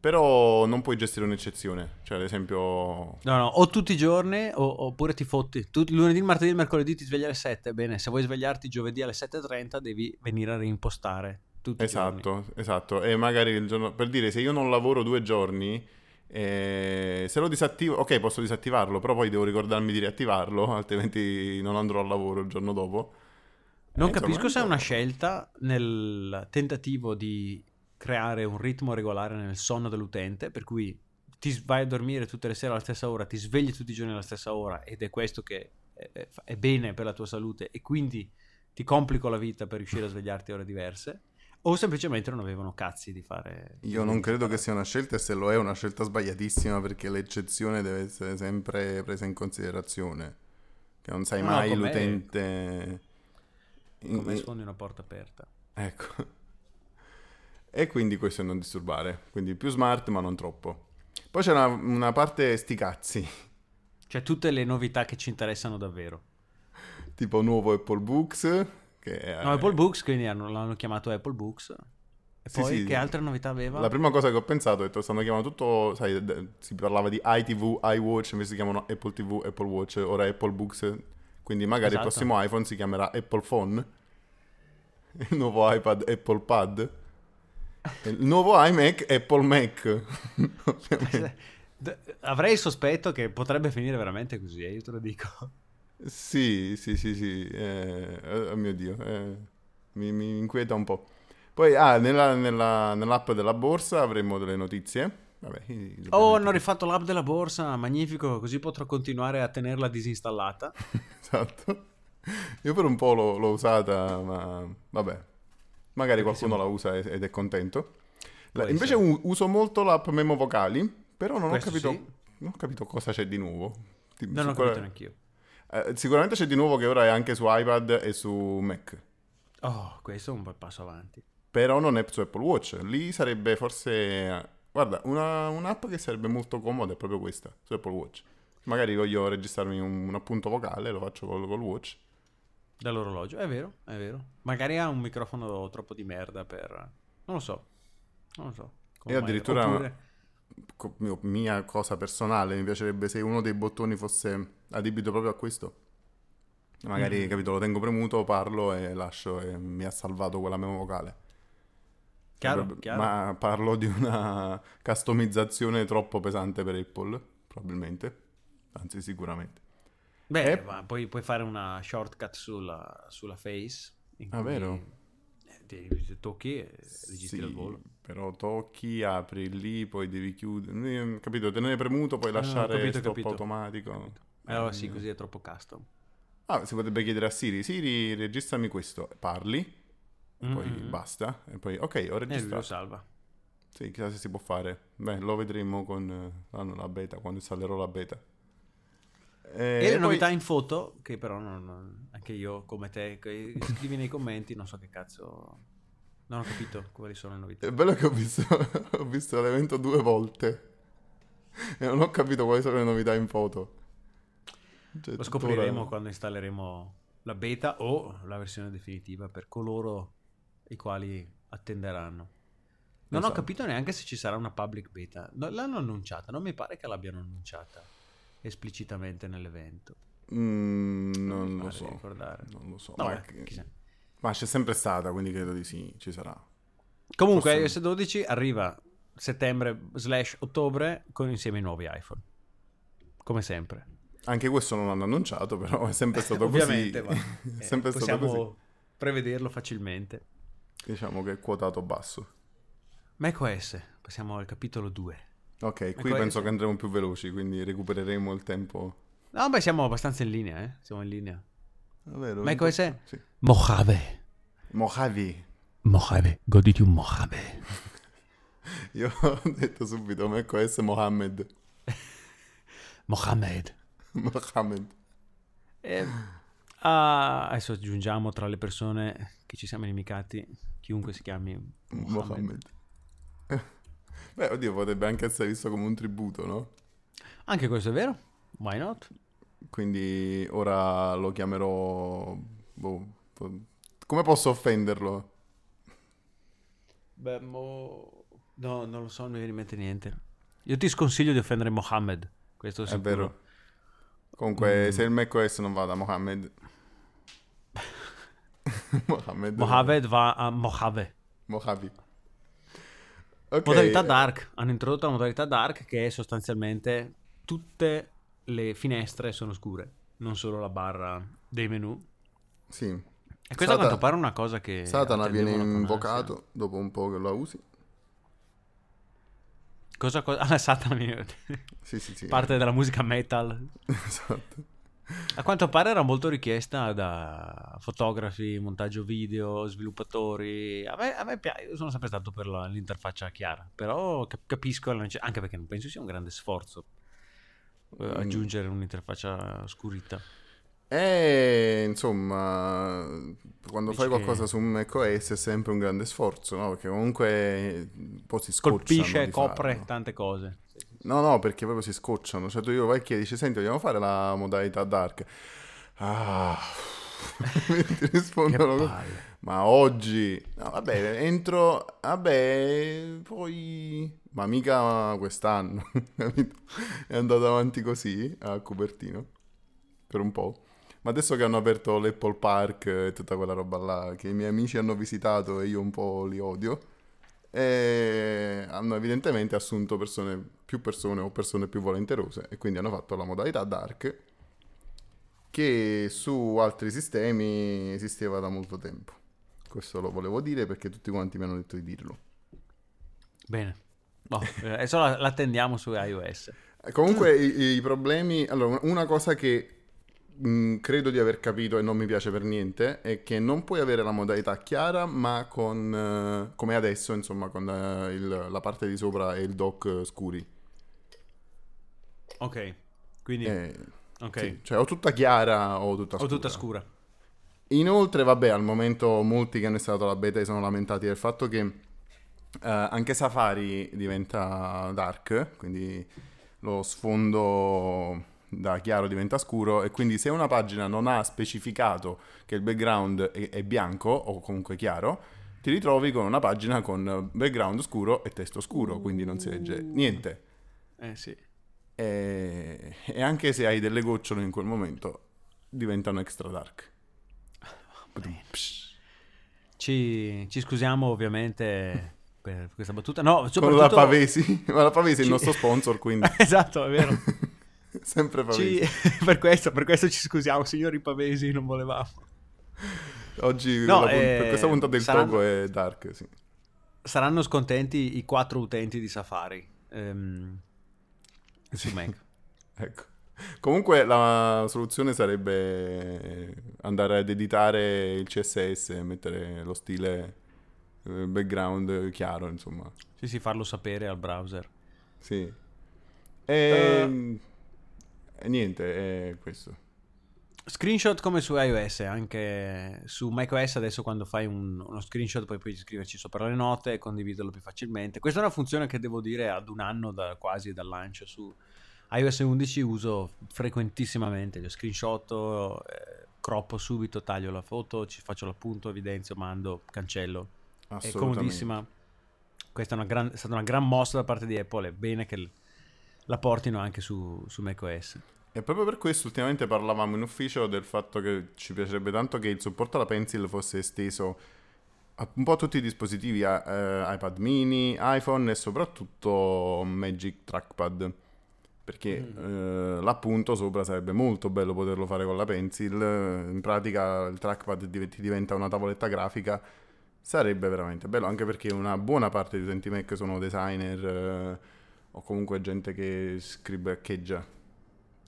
però non puoi gestire un'eccezione. Cioè ad esempio... No, no, o tutti i giorni o- oppure ti fotti. Tu, lunedì, martedì, il mercoledì ti svegli alle 7. Bene, se vuoi svegliarti giovedì alle 7.30 devi venire a reimpostare tutti. Esatto, esatto. E magari il giorno... Per dire, se io non lavoro due giorni... eh, se lo disattivo, ok, posso disattivarlo, però poi devo ricordarmi di riattivarlo, altrimenti non andrò al lavoro il giorno dopo. Non Eh, capisco insomma, se è un una scelta nel tentativo di creare un ritmo regolare nel sonno dell'utente, per cui ti vai a dormire tutte le sere alla stessa ora, ti svegli tutti i giorni alla stessa ora ed è questo che è, è- è bene per la tua salute e quindi ti complico la vita per riuscire a svegliarti a ore diverse, o semplicemente non avevano cazzi di fare... Io non credo che sia una scelta e se lo è una scelta sbagliatissima perché l'eccezione deve essere sempre presa in considerazione. Che non sai No, no, mai con me- l'utente... Come sfondi una porta aperta. Ecco. E quindi questo è non disturbare. Quindi più smart ma non troppo. Poi c'è una, una parte sti cazzi. Cioè tutte le novità che ci interessano davvero. Tipo nuovo Apple Books. Che è, No, Apple Books, quindi hanno- l'hanno chiamato Apple Books. E Sì, poi sì. che altre novità aveva? La prima cosa che ho pensato, ho detto, stanno chiamando tutto, sai, si parlava di iTV, iWatch, invece si chiamano Apple TV, Apple Watch, ora Apple Books, quindi magari Esatto. il prossimo iPhone si chiamerà Apple Phone, il nuovo iPad Apple Pad, il nuovo iMac Apple Mac, Avrei il sospetto che potrebbe finire veramente così, eh, io te lo dico. Sì, sì, sì, sì, eh, oh mio Dio, eh, mi, mi inquieta un po'. Poi, ah, nella- nella- nell'app della borsa avremo delle notizie. Vabbè, i- Oh, hanno rifatto l'app della borsa, magnifico, così potrò continuare a tenerla disinstallata. Esatto. Io per un po' l'ho, l'ho usata, ma vabbè. Magari qualcuno la usa e- ed è contento. La- Può invece essere. u- uso molto l'app Memo Vocali, però non ho, Questo capito, sì. non ho capito cosa c'è di nuovo. Ti- Non ho sicura- capito neanch'io. Eh, sicuramente c'è di nuovo che ora è anche su iPad e su Mac. Oh, questo è un bel passo avanti. Però non è su Apple Watch. Lì sarebbe forse... Guarda, una, un'app che sarebbe molto comoda è proprio questa, su Apple Watch. Magari voglio registrarmi un, un appunto vocale, lo faccio col, col Watch. Dall'orologio, è vero, è vero. Magari ha un microfono troppo di merda per... Non lo so, non lo so. Come E addirittura- oppure- mia cosa personale, mi piacerebbe se uno dei bottoni fosse adibito proprio a questo. Magari, Mm. capito, lo tengo premuto, parlo e lascio e mi ha salvato quella memo vocale. Chiaro, Sarebbe- chiaro. Ma parlo di una customizzazione troppo pesante per Apple, probabilmente. Anzi, sicuramente. Beh, Eh. ma poi puoi fare una shortcut sulla, sulla face. Ah, vero? eh, ti, ti tocchi e registri Sì, al volo. Però tocchi, apri lì, poi devi chiudere. Eh, Capito? Tenere premuto, poi Ah, lasciare capito, stop capito. automatico. Allora sì, Eh, così è troppo custom. Ah, si potrebbe chiedere a Siri, Siri, registrami questo, parli, e poi Mm-mm. basta, e poi ok, ho E lui lo registrato. salva. Sì, chissà se si può fare. Beh, lo vedremo con eh, la, la beta, quando installerò la beta. Eh, E le poi- novità in foto, che però non, anche io come te, scrivi nei commenti, non so che cazzo... Non ho capito quali sono le novità. È bello che ho visto, ho visto l'evento due volte e non ho capito quali sono le novità in foto. Cioè, Lo scopriremo quando installeremo la beta o la versione definitiva per coloro i quali attenderanno. Non ho Esatto. capito neanche se ci sarà una public beta. No, l'hanno annunciata, non mi pare che l'abbiano annunciata esplicitamente nell'evento. Mm, non lo so. Non lo so. Vabbè, ma, che-. Ma c'è sempre stata, quindi credo di sì, ci sarà. Comunque Forse- iOS 12 arriva settembre slash ottobre con insieme i nuovi iPhone. Come sempre. Anche questo non l'hanno annunciato, però è sempre stato Ovviamente, così. ma è eh, possiamo così. prevederlo facilmente. Diciamo che è quotato basso. macOS, passiamo al capitolo 2. Ok, qui questo- penso che andremo più veloci, quindi recupereremo il tempo. No, beh, siamo abbastanza in linea, eh. Siamo in linea. Davvero? macOS? Sì. Mojave. Mojave. Mojave, goditi un Mojave. Io ho detto subito macOS Mohammed. Mohammed. Mohammed. E, ah, adesso aggiungiamo tra le persone che ci siamo inimicati chiunque si chiami Mohammed. Mohammed. Beh, oddio, potrebbe anche essere visto come un tributo, no? Anche questo è vero? Why not? Quindi ora lo chiamerò... boh, come posso offenderlo? Beh, mo... No, non lo so, non mi viene in mente niente. Io ti sconsiglio di offendere Mohammed. Questo È sicuro. vero. Comunque, Mm. se il macOS non va da Mohammed... Mohammed. Mohammed va a Mojave. Mojave. Ok, Modalità dark. Hanno introdotto la modalità dark che è sostanzialmente tutte le finestre sono scure, non solo la barra dei menu. Sì. E questa a quanto pare è una cosa che... Satana viene invocato ansia. dopo un po' che lo usi. Cosa, cosa? Ah, Satana Sì, sì, sì. parte della musica metal. Esatto. A quanto pare era molto richiesta da fotografi, montaggio video, sviluppatori. A me, a me piace, io sono sempre stato per la- l'interfaccia chiara, però cap- capisco la anche perché non penso sia un grande sforzo eh, Mm. aggiungere un'interfaccia scurita. E insomma, quando Dici fai qualcosa che- su macOS è sempre un grande sforzo, no? Perché comunque un po' si scocciano Colpisce, copre farlo. tante cose. No, no, perché proprio si scocciano. Cioè tu io vai e chiedi, senti, vogliamo fare la modalità dark? Ah, ti Che rispondono palle. Ma oggi, no, vabbè, entro, vabbè, poi, ma mica quest'anno? È andato avanti così a Cupertino, per un po'. Ma adesso che hanno aperto l'Apple Park e tutta quella roba là, che i miei amici hanno visitato e io un po' li odio, e hanno evidentemente assunto persone, più persone o persone più volenterose, e quindi hanno fatto la modalità dark, che su altri sistemi esisteva da molto tempo. Questo lo volevo dire perché tutti quanti mi hanno detto di dirlo. Bene. Boh, eh, adesso la, la tendiamo su iOS. Eh, Comunque i, i problemi... Allora, una cosa che mh, credo di aver capito e non mi piace per niente è che non puoi avere la modalità chiara, ma con... eh, come adesso, insomma, con eh, il- la parte di sopra e il dock scuri. Ok, quindi... Eh, ok. sì, cioè o tutta chiara o tutta O scura. tutta scura. Inoltre, vabbè, al momento molti che hanno installato la beta si sono lamentati del fatto che eh, anche Safari diventa dark, quindi lo sfondo da chiaro diventa scuro e quindi se una pagina non ha specificato che il background è, è bianco o comunque chiaro, ti ritrovi con una pagina con background scuro e testo scuro, quindi non si legge niente. Eh sì. E, e anche se hai delle gocciole in quel momento, diventano extra dark. Ci, ci scusiamo ovviamente per questa battuta. No, Con soprattutto... la Pavesi, ma la Pavesi è il nostro sponsor, quindi esatto, è vero. sempre Pavesi. Ci- per, questo, per questo ci scusiamo, signori Pavesi, non volevamo. Oggi No, la pun- eh, per questa puntata del saranno- Togo è dark, sì. Saranno scontenti i quattro utenti di Safari ehm, su Mac. Ecco. Comunque la soluzione sarebbe andare ad editare il CSS e mettere lo stile eh, background chiaro, insomma. Sì, sì, farlo sapere al browser. Sì. E, e niente, è questo. Screenshot come su iOS, anche su macOS adesso quando fai un- uno screenshot poi puoi scriverci sopra le note e condividerlo più facilmente. Questa è una funzione che devo dire ad un anno da, quasi dal lancio su iOS 11 uso frequentissimamente, io screenshot, eh, croppo subito, taglio la foto, ci faccio l'appunto, evidenzio, mando, cancello. È Assolutamente. comodissima. Questa è, una gran- è stata una gran mossa da parte di Apple, è bene che la portino anche su, su macOS. E proprio per questo ultimamente parlavamo in ufficio del fatto che ci piacerebbe tanto che il supporto alla Pencil fosse esteso a un po' a tutti i dispositivi, a- eh, iPad mini, iPhone e soprattutto Magic Trackpad. Perché eh, l'appunto sopra sarebbe molto bello poterlo fare con la Pencil. In pratica il trackpad div- ti diventa una tavoletta grafica. Sarebbe veramente bello, anche perché una buona parte degli utenti Mac sono designer eh, o comunque gente che scribaccheggia.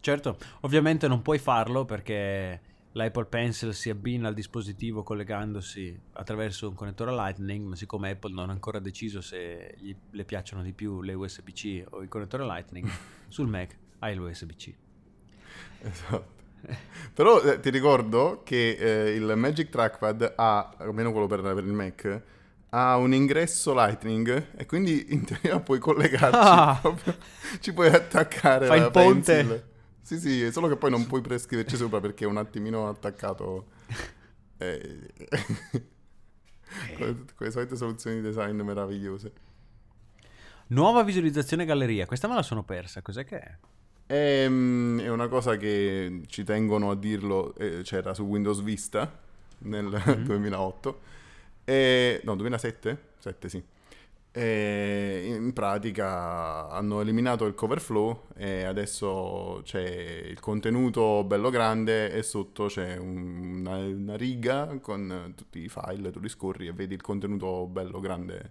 Certo, ovviamente non puoi farlo perché l'Apple Pencil si abbina al dispositivo collegandosi attraverso un connettore Lightning, ma siccome Apple non ha ancora deciso se gli, le piacciono di più le USB-C o il connettore Lightning, sul Mac hai l'USB-C. Esatto. Però eh, ti ricordo che eh, il Magic Trackpad ha, almeno quello per, per il Mac, ha un ingresso Lightning e quindi in teoria puoi collegarci Ah! proprio, ci puoi attaccare Fai il ponte. pencil. Sì, sì, è solo che poi non puoi prescriverci sopra perché è un attimino attaccato. Eh, con con le solite soluzioni di design meravigliose. Nuova visualizzazione galleria, questa me la sono persa, cos'è che è? Ehm, è una cosa che ci tengono a dirlo, eh, c'era su Windows Vista nel 2008, e, no 2007? 7 sì. E in pratica hanno eliminato il cover flow e adesso c'è il contenuto bello grande e sotto c'è un- una, una riga con tutti i file, tu li scorri e vedi il contenuto bello grande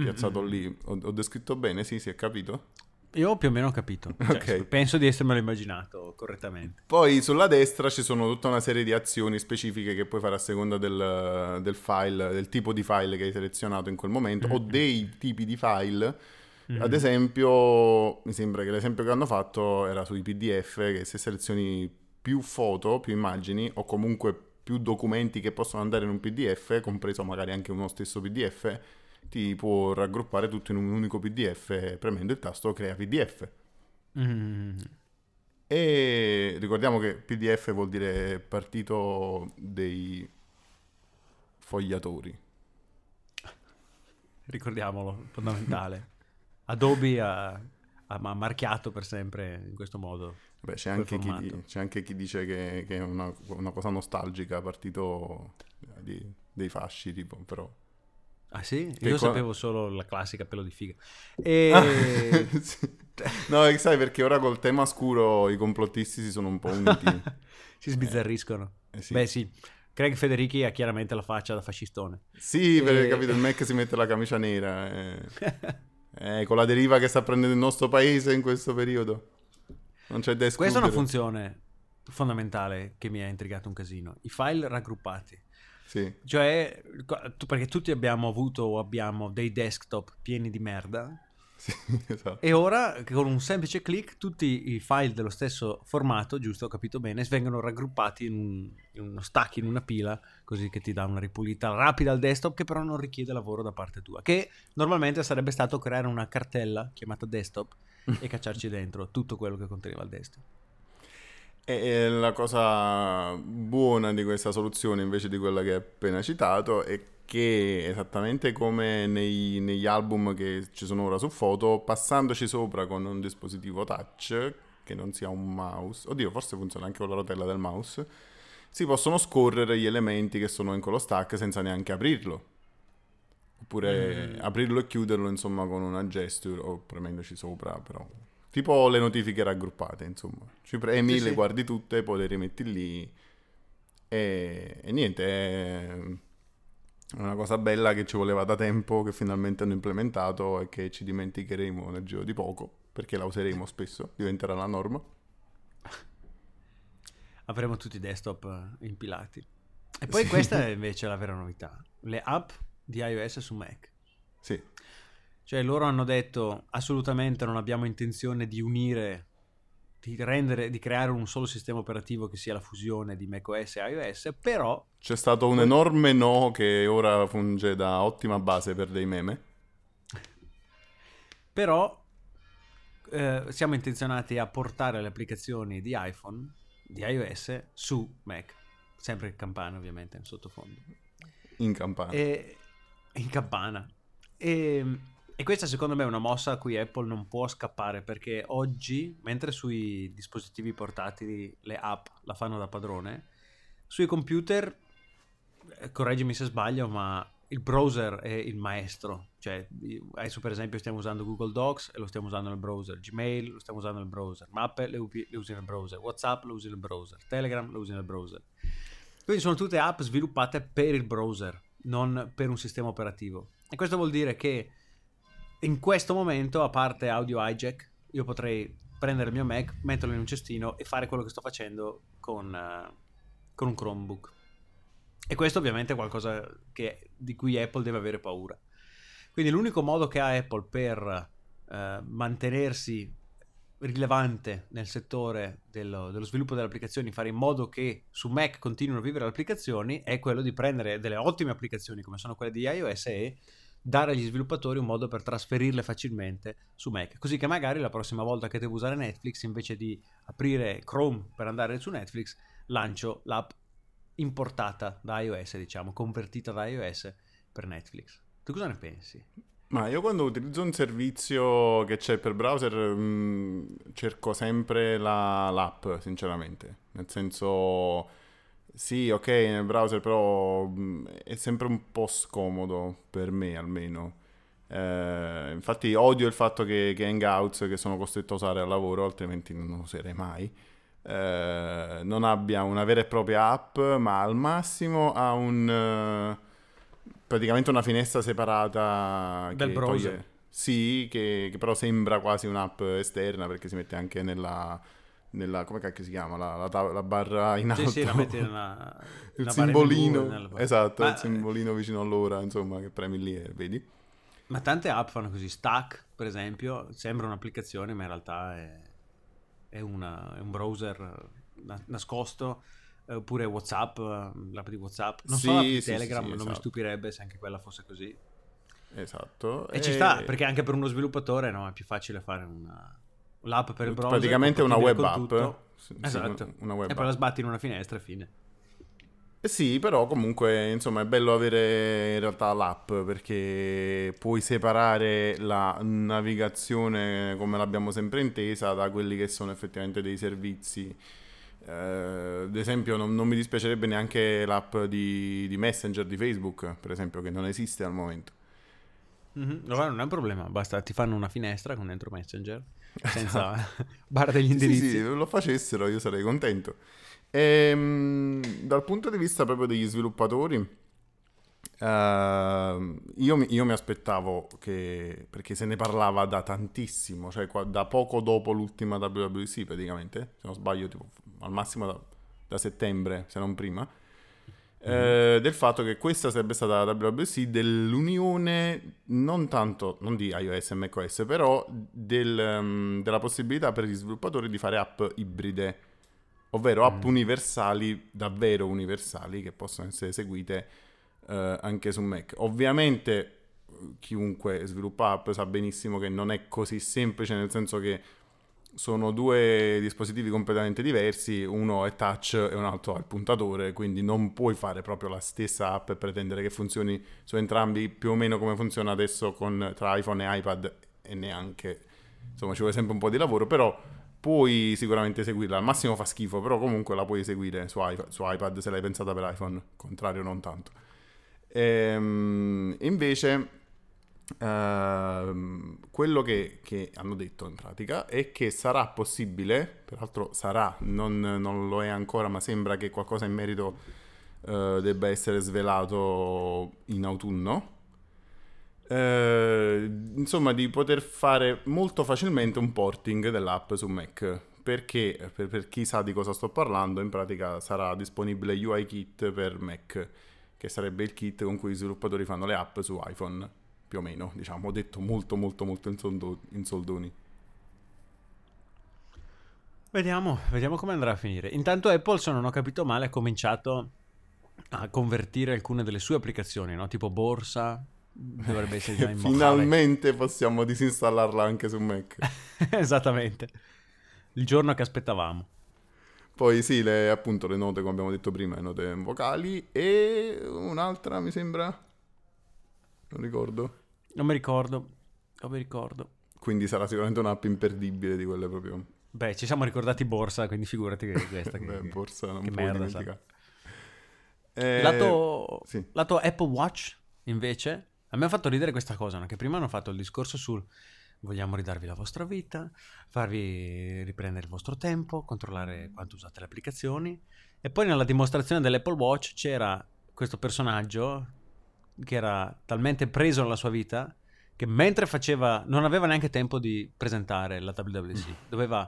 piazzato lì. Ho, ho descritto bene? Sì, si è capito? Io più o meno ho capito. Cioè, Ok. Penso di essermelo immaginato correttamente. Poi sulla destra ci sono tutta una serie di azioni specifiche che puoi fare a seconda del, del file, del tipo di file che hai selezionato in quel momento o dei tipi di file. Ad esempio, mi sembra che l'esempio che hanno fatto era sui PDF, che se selezioni più foto, più immagini o comunque più documenti che possono andare in un PDF, compreso magari anche uno stesso PDF, ti può raggruppare tutto in un unico PDF premendo il tasto crea PDF. Mm. E ricordiamo che PDF vuol dire partito dei fogliatori. Ricordiamolo, fondamentale. Adobe ha, ha ma- marchiato per sempre in questo modo. Beh, c'è anche, chi, c'è anche chi dice che, che è una, una cosa nostalgica, partito di- dei fasci, tipo, però... Ah sì? Che Io qua- sapevo solo la classica pelo di figa. E... Sì. No, sai, perché ora col tema scuro i complottisti si sono un po' uniti. si sbizzarriscono. Eh sì. Beh sì, Craig Federichi ha chiaramente la faccia da fascistone. Sì, perché Eh. capito, il Mac si mette la camicia nera. eh. Eh, con la deriva che sta prendendo il nostro paese in questo periodo. Non c'è da Questa è escludere. una funzione fondamentale che mi ha intrigato un casino. I file raggruppati. Sì. Cioè, perché tutti abbiamo avuto o abbiamo dei desktop pieni di merda Sì, esatto. e ora con un semplice click tutti i file dello stesso formato, giusto, ho capito bene, vengono raggruppati in, un- in uno stack, in una pila, così che ti dà una ripulita rapida al desktop che però non richiede lavoro da parte tua, che normalmente sarebbe stato creare una cartella chiamata desktop e cacciarci dentro tutto quello che conteneva il desktop. E la cosa buona di questa soluzione, invece di quella che hai appena citato, è che esattamente come nei- negli album che ci sono ora su foto, passandoci sopra con un dispositivo touch, che non sia un mouse, oddio, forse funziona anche con la rotella del mouse, si possono scorrere gli elementi che sono in quello stack senza neanche aprirlo. Oppure aprirlo e chiuderlo, insomma, con una gesture o premendoci sopra, però. Tipo le notifiche raggruppate, insomma. Ci premi, Sì, le sì. guardi tutte, poi le rimetti lì. E, e niente, è una cosa bella che ci voleva da tempo, che finalmente hanno implementato e che ci dimenticheremo nel giro di poco, perché la useremo spesso, diventerà la norma. avremo tutti i desktop eh, impilati. E poi questa è invece la vera novità, le app di iOS su Mac. Sì, Cioè loro hanno detto assolutamente non abbiamo intenzione di unire, di rendere, di creare un solo sistema operativo che sia la fusione di macOS e iOS, però c'è stato un enorme no che ora funge da ottima base per dei meme. Però eh, siamo intenzionati a portare le applicazioni di iPhone, di iOS, su Mac. Sempre in campana, ovviamente, in sottofondo. In campana. E, in campana. E, e questa secondo me è una mossa a cui Apple non può scappare perché oggi, mentre sui dispositivi portatili le app la fanno da padrone, sui computer, eh, correggimi se sbaglio, ma il browser è il maestro. Cioè, adesso per esempio stiamo usando Google Docs e lo stiamo usando nel browser, Gmail lo stiamo usando nel browser, Mappe le, upi- le usi nel browser, WhatsApp lo usi nel browser, Telegram lo usi nel browser. Quindi sono tutte app sviluppate per il browser, non per un sistema operativo. E questo vuol dire che in questo momento, a parte Audio Hijack, io potrei prendere il mio Mac, metterlo in un cestino e fare quello che sto facendo con, eh, con un Chromebook. E questo ovviamente è qualcosa che- di cui Apple deve avere paura. Quindi l'unico modo che ha Apple per eh, mantenersi rilevante nel settore dello, dello sviluppo delle applicazioni, fare in modo che su Mac continuino a vivere le applicazioni, è quello di prendere delle ottime applicazioni come sono quelle di iOS e dare agli sviluppatori un modo per trasferirle facilmente su Mac, così che magari la prossima volta che devo usare Netflix, invece di aprire Chrome per andare su Netflix, lancio l'app importata da iOS, diciamo, convertita da iOS per Netflix. Tu cosa ne pensi? Ma io quando utilizzo un servizio che c'è per browser mh, cerco sempre la- l'app, sinceramente. Nel senso, sì, ok, nel browser però mh, è sempre un po' scomodo per me almeno. Eh, infatti odio il fatto che, che Hangouts, che sono costretto a usare al lavoro, altrimenti non lo userei mai, eh, non abbia una vera e propria app, ma al massimo ha un... eh, praticamente una finestra separata Del browser. toglie- Sì, che, che però sembra quasi un'app esterna perché si mette anche nella, nella come cacchio si chiama? La, la la barra in alto. Sì, sì, la metti nella... il simbolino, nella- esatto, Ma- il simbolino vicino all'ora, insomma, che premi lì e vedi. Ma tante app fanno così. Stack, per esempio, sembra un'applicazione, ma in realtà è, è una- è un browser eh, na- nascosto. eh, Oppure WhatsApp, eh, l'app di WhatsApp. Non so Sì, l'app di sì, Telegram, non mi esatto. stupirebbe se anche quella fosse così. Esatto. E ci sta, perché anche per uno sviluppatore no, è più facile fare una, l'app per il browser. praticamente una web app. tutto. Sì, Esatto. una web e poi la sbatti in una finestra e fine. Eh Sì, però comunque insomma è bello avere in realtà l'app perché puoi separare la navigazione come l'abbiamo sempre intesa da quelli che sono effettivamente dei servizi. Eh, ad esempio non, non mi dispiacerebbe neanche l'app di, di Messenger di Facebook, per esempio, che non esiste al momento. Mhm. Allora non è un problema, basta ti fanno una finestra con dentro Messenger senza barra degli Sì, indirizzi. sì, lo facessero io sarei contento. Ehm, dal punto di vista proprio degli sviluppatori, ehm, io, mi- io mi aspettavo che, perché se ne parlava da tantissimo, cioè qua- da poco dopo l'ultima WWC praticamente, se non sbaglio, tipo, al massimo da, da settembre, se non prima, eh, del fatto che questa sarebbe stata la WWC dell'unione, non tanto, non di iOS e macOS, però del, ehm, della possibilità per gli sviluppatori di fare app ibride, ovvero app universali, davvero universali, che possono essere eseguite eh, anche su Mac. Ovviamente chiunque sviluppa app sa benissimo che non è così semplice, nel senso che sono due dispositivi completamente diversi, uno è touch e un altro ha il puntatore, quindi non puoi fare proprio la stessa app e pretendere che funzioni su entrambi più o meno come funziona adesso con, tra iPhone e iPad e neanche, insomma ci vuole sempre un po' di lavoro, però puoi sicuramente eseguirla, al massimo fa schifo, però comunque la puoi eseguire su, iPad, su iPad se l'hai pensata per iPhone, contrario non tanto. Ehm, invece Ehm, quello che, che hanno detto in pratica è che sarà possibile, peraltro sarà, non, non lo è ancora, ma sembra che qualcosa in merito eh, debba essere svelato in autunno. Eh, insomma, di poter fare molto facilmente un porting dell'app su Mac. Perché, per, per chi sa di cosa sto parlando, in pratica sarà disponibile UIKit per Mac, che sarebbe il kit con cui i sviluppatori fanno le app su iPhone più o meno, diciamo, ho detto molto molto molto in, soldo- in soldoni. Vediamo, vediamo come andrà a finire. Intanto Apple, se non ho capito male, ha cominciato a convertire alcune delle sue applicazioni, no? Tipo borsa, dovrebbe essere già in. Finalmente possiamo disinstallarla anche su Mac. Esattamente. Il giorno che aspettavamo. Poi sì, le, appunto le note, come abbiamo detto prima, le note vocali e un'altra mi sembra, non ricordo. Non mi ricordo, non mi ricordo. Quindi sarà sicuramente un'app imperdibile di quelle proprio... Beh, ci siamo ricordati borsa, quindi figurati che questa che, Beh, borsa non che merda, dimenticare. Eh, Lato, sì. lato Apple Watch, invece, a me ha fatto ridere questa cosa, no? che prima hanno fatto il discorso sul vogliamo ridarvi la vostra vita, farvi riprendere il vostro tempo, controllare quanto usate le applicazioni. E poi nella dimostrazione dell'Apple Watch c'era questo personaggio che era talmente preso nella sua vita che mentre faceva, non aveva neanche tempo di presentare la WWC, doveva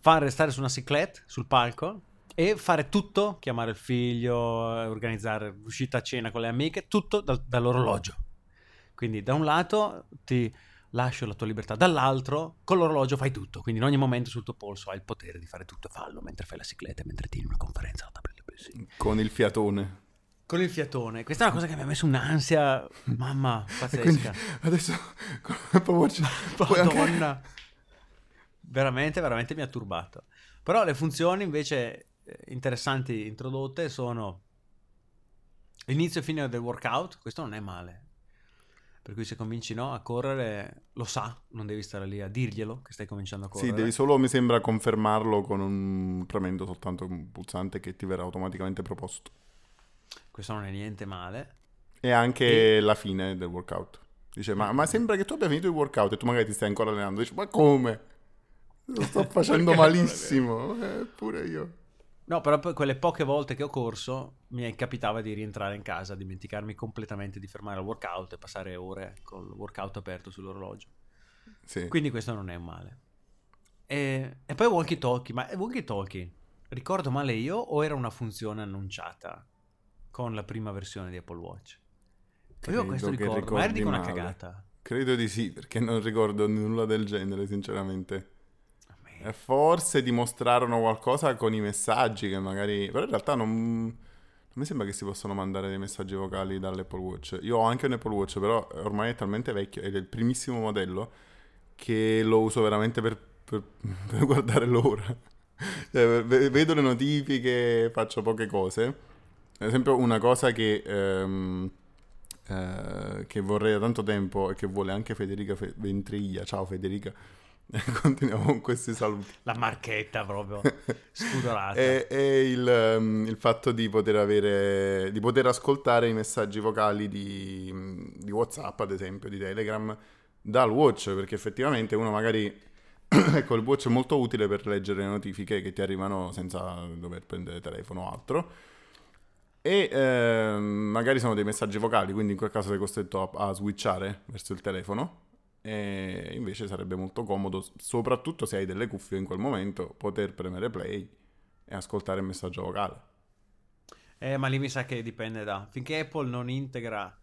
fare stare su una cyclette sul palco e fare tutto, chiamare il figlio, organizzare l'uscita a cena con le amiche, tutto dal- dall'orologio. Quindi da un lato ti lascio la tua libertà, dall'altro con l'orologio fai tutto, quindi in ogni momento sul tuo polso hai il potere di fare tutto fallo mentre fai la cicletta, mentre tieni una conferenza alla WWC. Con il fiatone. Con il fiatone, questa è una cosa che mi ha messo un'ansia, mamma, quindi pazzesca. adesso con Apple Watch puoi anche- Madonna. Veramente, veramente mi ha turbato. Però le funzioni invece eh, interessanti introdotte sono l'inizio e fine del workout, questo non è male. Per cui se cominci no, a correre, lo sa, non devi stare lì a dirglielo che stai cominciando a correre. Sì, devi solo, mi sembra, confermarlo con un premendo soltanto un pulsante che ti verrà automaticamente proposto. Questo non è niente male. E anche la fine del workout. Dice, ma, ma sembra che tu abbia finito il workout e tu magari ti stai ancora allenando. Dici, ma come? Lo sto facendo malissimo. Eh, pure io. No, però poi quelle poche volte che ho corso mi capitava di rientrare in casa, dimenticarmi completamente di fermare il workout e passare ore col workout aperto sull'orologio. Sì. Quindi questo non è un male. E, e poi walkie talkie, ma walkie talkie, ricordo male io o era una funzione annunciata con la prima versione di Apple Watch? io Credo questo che ricordo, magari ricordi dico una male. cagata. Credo di sì, perché non ricordo nulla del genere, sinceramente. A me- E forse dimostrarono qualcosa con i messaggi che magari... Però in realtà non... non mi sembra che si possano mandare dei messaggi vocali dall'Apple Watch. Io ho anche un Apple Watch, però ormai è talmente vecchio ed è il primissimo modello che lo uso veramente per, per- per guardare l'ora. Cioè, ve- vedo le notifiche, faccio poche cose. Ad esempio, una cosa che, ehm, eh, che vorrei da tanto tempo e che vuole anche Federica Fe- Ventriglia. Ciao Federica. Continuiamo con questi saluti. La marchetta proprio spudorata. È, è il, ehm, il fatto di poter avere, di poter ascoltare i messaggi vocali di, di WhatsApp, ad esempio, di Telegram, dal watch, perché effettivamente uno magari, ecco, il watch è molto utile per leggere le notifiche che ti arrivano senza dover prendere telefono o altro. E ehm, magari sono dei messaggi vocali, quindi in quel caso sei costretto a, a switchare verso il telefono. E invece sarebbe molto comodo, soprattutto se hai delle cuffie in quel momento, poter premere play e ascoltare il messaggio vocale. Eh, ma lì mi sa che dipende da... Finché Apple non integra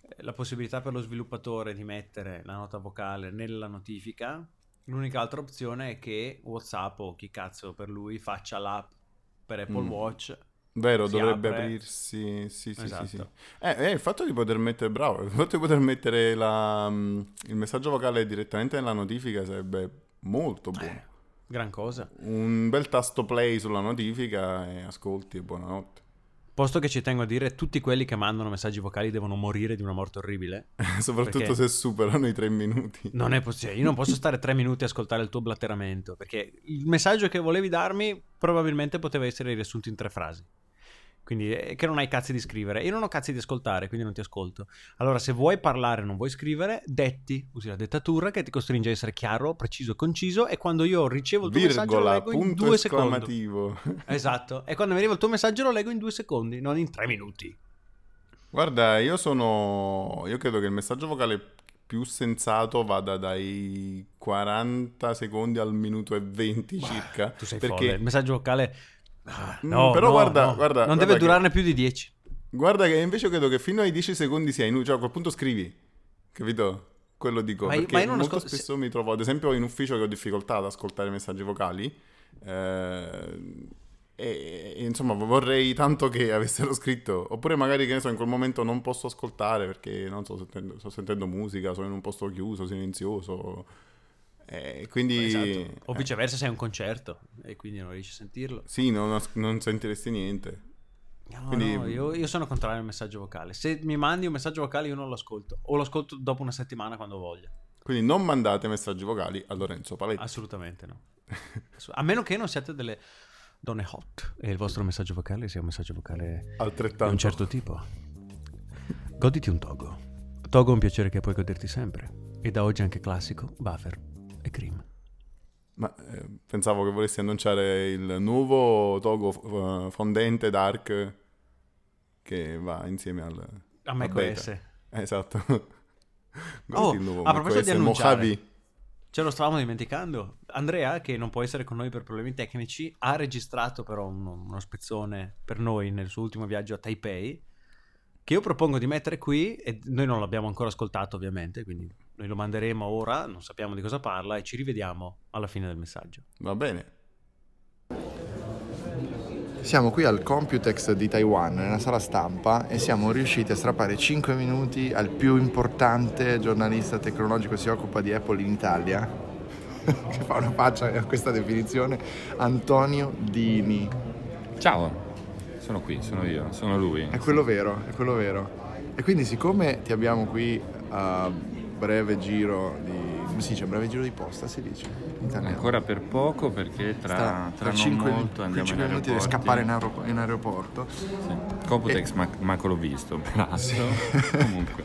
eh, la possibilità per lo sviluppatore di mettere la nota vocale nella notifica, l'unica altra opzione è che WhatsApp o chi cazzo per lui faccia l'app per Apple Mm. Watch. Vero, dovrebbe apre. aprirsi. Sì, sì, Esatto. sì, sì. Eh, eh, il fatto di poter mettere, bravo, il fatto di poter mettere la, mm, il messaggio vocale direttamente nella notifica sarebbe molto buono. Eh, gran cosa. Un bel tasto play sulla notifica e ascolti e buonanotte. Posto che ci tengo a dire, tutti quelli che mandano messaggi vocali devono morire di una morte orribile. Soprattutto se superano i tre minuti. Non è possibile. Io non posso stare tre minuti a ascoltare il tuo blatteramento. Perché il messaggio che volevi darmi probabilmente poteva essere riassunto in tre frasi. Quindi è che non hai cazzi di scrivere. Io non ho cazzi di ascoltare, quindi non ti ascolto. Allora, se vuoi parlare e non vuoi scrivere, detti, usi la dettatura che ti costringe a essere chiaro, preciso e conciso. E quando io ricevo il tuo messaggio, lo Virgola, leggo in due secondi. Esatto. E quando mi arriva il tuo messaggio, lo leggo in due secondi, non in tre minuti. Guarda, io sono. Io credo che il messaggio vocale più sensato vada dai 40 secondi al minuto e 20 circa. Tu sei perché folle. Il messaggio vocale. Ah, Mm, no, però no, guarda- no. guarda- non guarda deve che- durarne più di 10. Guarda che invece credo che fino ai 10 secondi sia inutile, cioè a quel punto scrivi, capito? Quello dico, Ma io- perché ma io non molto ascol- spesso mi trovo, ad esempio in ufficio che ho difficoltà ad ascoltare messaggi vocali, eh, e, e, insomma vorrei tanto che avessero scritto, oppure magari che ne so, in quel momento non posso ascoltare perché non so, sentendo, sto sentendo musica, sono in un posto chiuso, silenzioso, e quindi... Esatto. O eh, viceversa, sei a un concerto e quindi non riesci a sentirlo. sì, non, non sentiresti niente. No, Quindi- no, io, io sono contrario al messaggio vocale. Se mi mandi un messaggio vocale, io non lo ascolto. O lo ascolto dopo una settimana quando voglio. Quindi non mandate messaggi vocali a Lorenzo Paletti. Assolutamente no. A meno che non siate delle donne hot e il vostro messaggio vocale sia un messaggio vocale Altrettanto. di un certo tipo. Goditi un togo. Togo è un piacere che puoi goderti sempre. E da oggi anche classico, buffer e cream. Ma eh, pensavo che volessi annunciare il nuovo togo eh, fondente dark che va insieme al A macOS. Eh, Esatto. Oh, nuovo a proposito di annunciare. Mojave. Ce lo stavamo dimenticando. Andrea, che non può essere con noi per problemi tecnici, ha registrato però uno, uno spezzone per noi nel suo ultimo viaggio a Taipei, che io propongo di mettere qui, e noi non l'abbiamo ancora ascoltato ovviamente, quindi noi lo manderemo ora, non sappiamo di cosa parla, e ci rivediamo alla fine del messaggio. Va bene. Siamo qui al Computex di Taiwan, nella sala stampa, e siamo riusciti a strappare 5 minuti al più importante giornalista tecnologico che si occupa di Apple in Italia, che fa una faccia a questa definizione, Antonio Dini. Ciao, sono qui, sono io, sono lui. È quello vero, è quello vero. E quindi siccome ti abbiamo qui a breve giro di... come si dice? Breve giro di posta si dice? In italiano. Ancora per poco perché tra, Sta- tra molto andiamo cinque in minuti deve scappare in, aeropo- in aeroporto. Sì. Computex, ma, manco l'ho visto, peraltro. Comunque,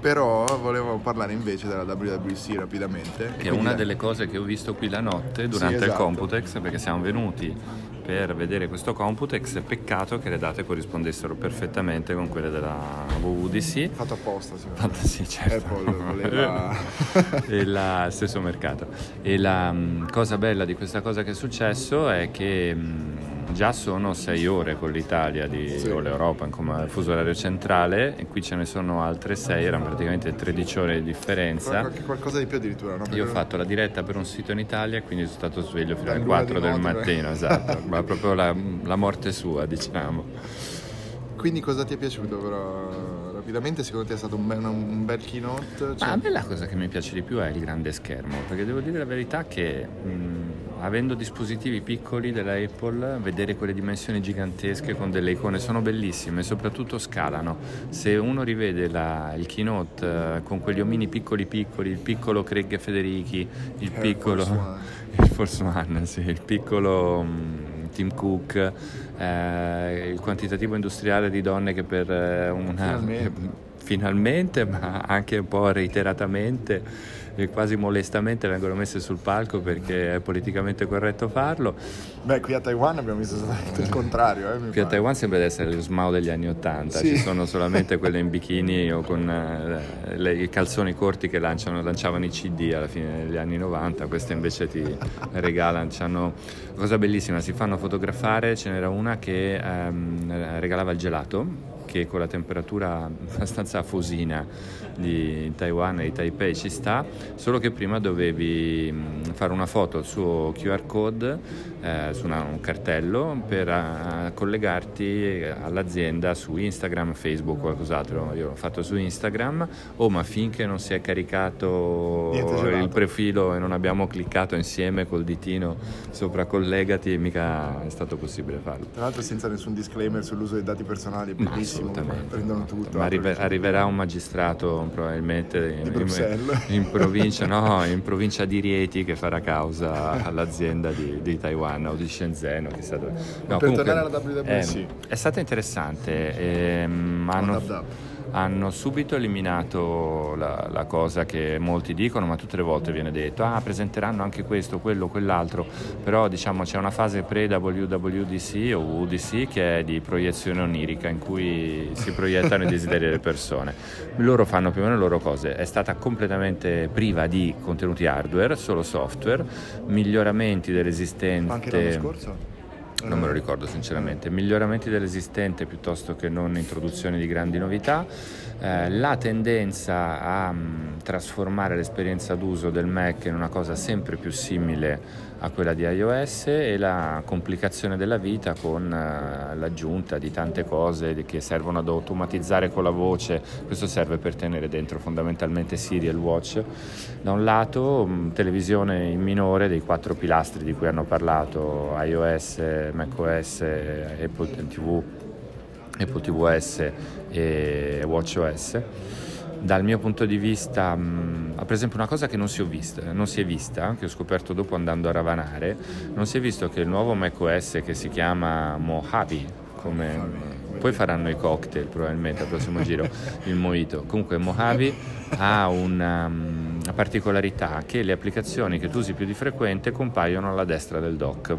Però volevo parlare invece della WWC rapidamente. che è una delle cose che ho visto qui la notte durante Sì, esatto. il Computex, perché siamo venuti per vedere questo Computex. Peccato che le date corrispondessero perfettamente con quelle della WWDC. Fatto apposta, sì. Fatto- sì, certo. Apple voleva... e la stesso mercato. E la mh, cosa bella di questa cosa che è successo è che mh, già sono sei ore con l'Italia di, Sì. o l'Europa come fuso orario centrale e qui ce ne sono altre sei, erano praticamente 13 ore di differenza. Qualche- qualcosa di più addirittura, no? Io ho fatto la diretta per un sito in Italia quindi sono stato sveglio fino alle Dall'una 4 di del notte, mattino, beh. esatto, ma proprio la, la morte sua, diciamo. Quindi cosa ti è piaciuto però? Rapidamente, secondo te è stato un bel, un bel keynote? Cioè- Ma a me la cosa che mi piace di più è il grande schermo, perché devo dire la verità che mh, avendo dispositivi piccoli della Apple, vedere quelle dimensioni gigantesche con delle icone sono bellissime e soprattutto scalano. Se uno rivede la- il keynote eh, con quegli omini piccoli piccoli, il piccolo Craig Federichi, il Air piccolo... Force One. Il Force One, sì, il piccolo mh, Tim Cook, eh, il quantitativo industriale di donne che per eh, una... Finalmente. finalmente, ma anche un po' reiteratamente quasi molestamente vengono messe sul palco perché è politicamente corretto farlo. Beh, qui a Taiwan abbiamo visto esattamente il contrario. Eh, Qui a pare. Taiwan sembra di essere lo SMAO degli anni Ottanta, Sì. ci sono solamente quelle in bikini o con eh, le- i calzoni corti che lanciano- lanciavano i CD alla fine degli anni 90, queste invece ti regalano, c'hanno una cosa bellissima, si fanno fotografare, ce n'era una che ehm, regalava il gelato che con la temperatura abbastanza afosina di Taiwan e di Taipei ci sta, solo che prima dovevi mh, fare una foto al suo QR code eh, su una- un cartello per eh, collegarti all'azienda su Instagram, Facebook o qualcos'altro. Io l'ho fatto su Instagram, oh ma finché non si è caricato il profilo e non abbiamo cliccato insieme col ditino sopra collegati, mica è stato possibile farlo. Tra l'altro senza nessun disclaimer sull'uso dei dati personali, bellissimo, prendono tutto. Ma arrive- aprono- arriverà un magistrato probabilmente in, Bruxelles. in provincia, no, in provincia di Rieti che farà causa all'azienda di, di Taiwan o di Shenzhen o chissà dove. No, Per comunque, tornare alla WWDC. eh, è stata interessante. ehm, hanno. Hanno subito eliminato la, la cosa che molti dicono, ma tutte le volte viene detto, ah, presenteranno anche questo, quello, quell'altro, però diciamo c'è una fase pre-WWDC o UDC che è di proiezione onirica in cui si proiettano i desideri delle persone. Loro fanno più o meno le loro cose, è stata completamente priva di contenuti hardware, solo software, miglioramenti dell'esistente. Anche l'anno scorso? Non me lo ricordo sinceramente. Miglioramenti dell'esistente piuttosto che non introduzioni di grandi novità. Eh, la tendenza a mm, trasformare l'esperienza d'uso del Mac in una cosa sempre più simile a quella di iOS e la complicazione della vita con eh, l'aggiunta di tante cose che servono ad automatizzare con la voce. Questo serve per tenere dentro fondamentalmente Siri e il Watch. Da un lato, mh, televisione in minore dei quattro pilastri di cui hanno parlato iOS, macOS, Apple TV, Apple TVS e WatchOS. Dal mio punto di vista, mh, per esempio, una cosa che non si, ho vista, non si è vista, che ho scoperto dopo andando a ravanare, non si è visto che il nuovo macOS che si chiama Mojave, come poi faranno i cocktail probabilmente al prossimo giro, il mojito. Comunque Mojave ha una, um, una particolarità che le applicazioni che tu usi più di frequente compaiono alla destra del dock.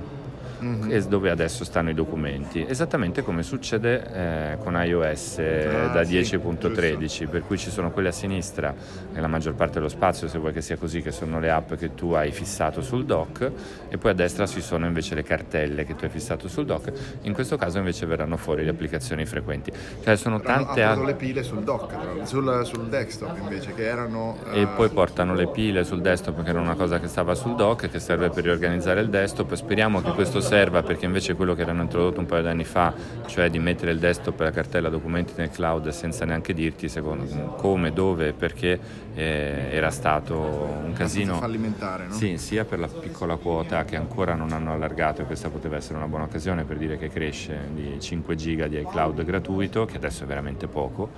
Mhm. e dove adesso stanno i documenti, esattamente come succede eh, con iOS eh, Ah, da sì, 10.13, per cui ci sono quelle a sinistra, nella maggior parte dello spazio, se vuoi che sia così, che sono le app che tu hai fissato sul dock, e poi a destra ci sono invece le cartelle che tu hai fissato sul dock. In questo caso invece verranno fuori le applicazioni frequenti. Cioè sono tante hanno le pile sul dock, sul, sul desktop invece, che erano... E eh, poi portano le pile sul desktop che era una cosa che stava sul dock che serve per riorganizzare il desktop. Speriamo che questo serva perché invece quello che erano introdotto un paio di anni fa, cioè di mettere il desktop e la cartella documenti nel cloud senza neanche dirti secondo, come, dove e perché eh, era stato un casino. fallimentare, no? Sì, sia per la piccola quota che ancora non hanno allargato e questa poteva essere una buona occasione per dire che cresce di 5 giga di iCloud gratuito, che adesso è veramente poco,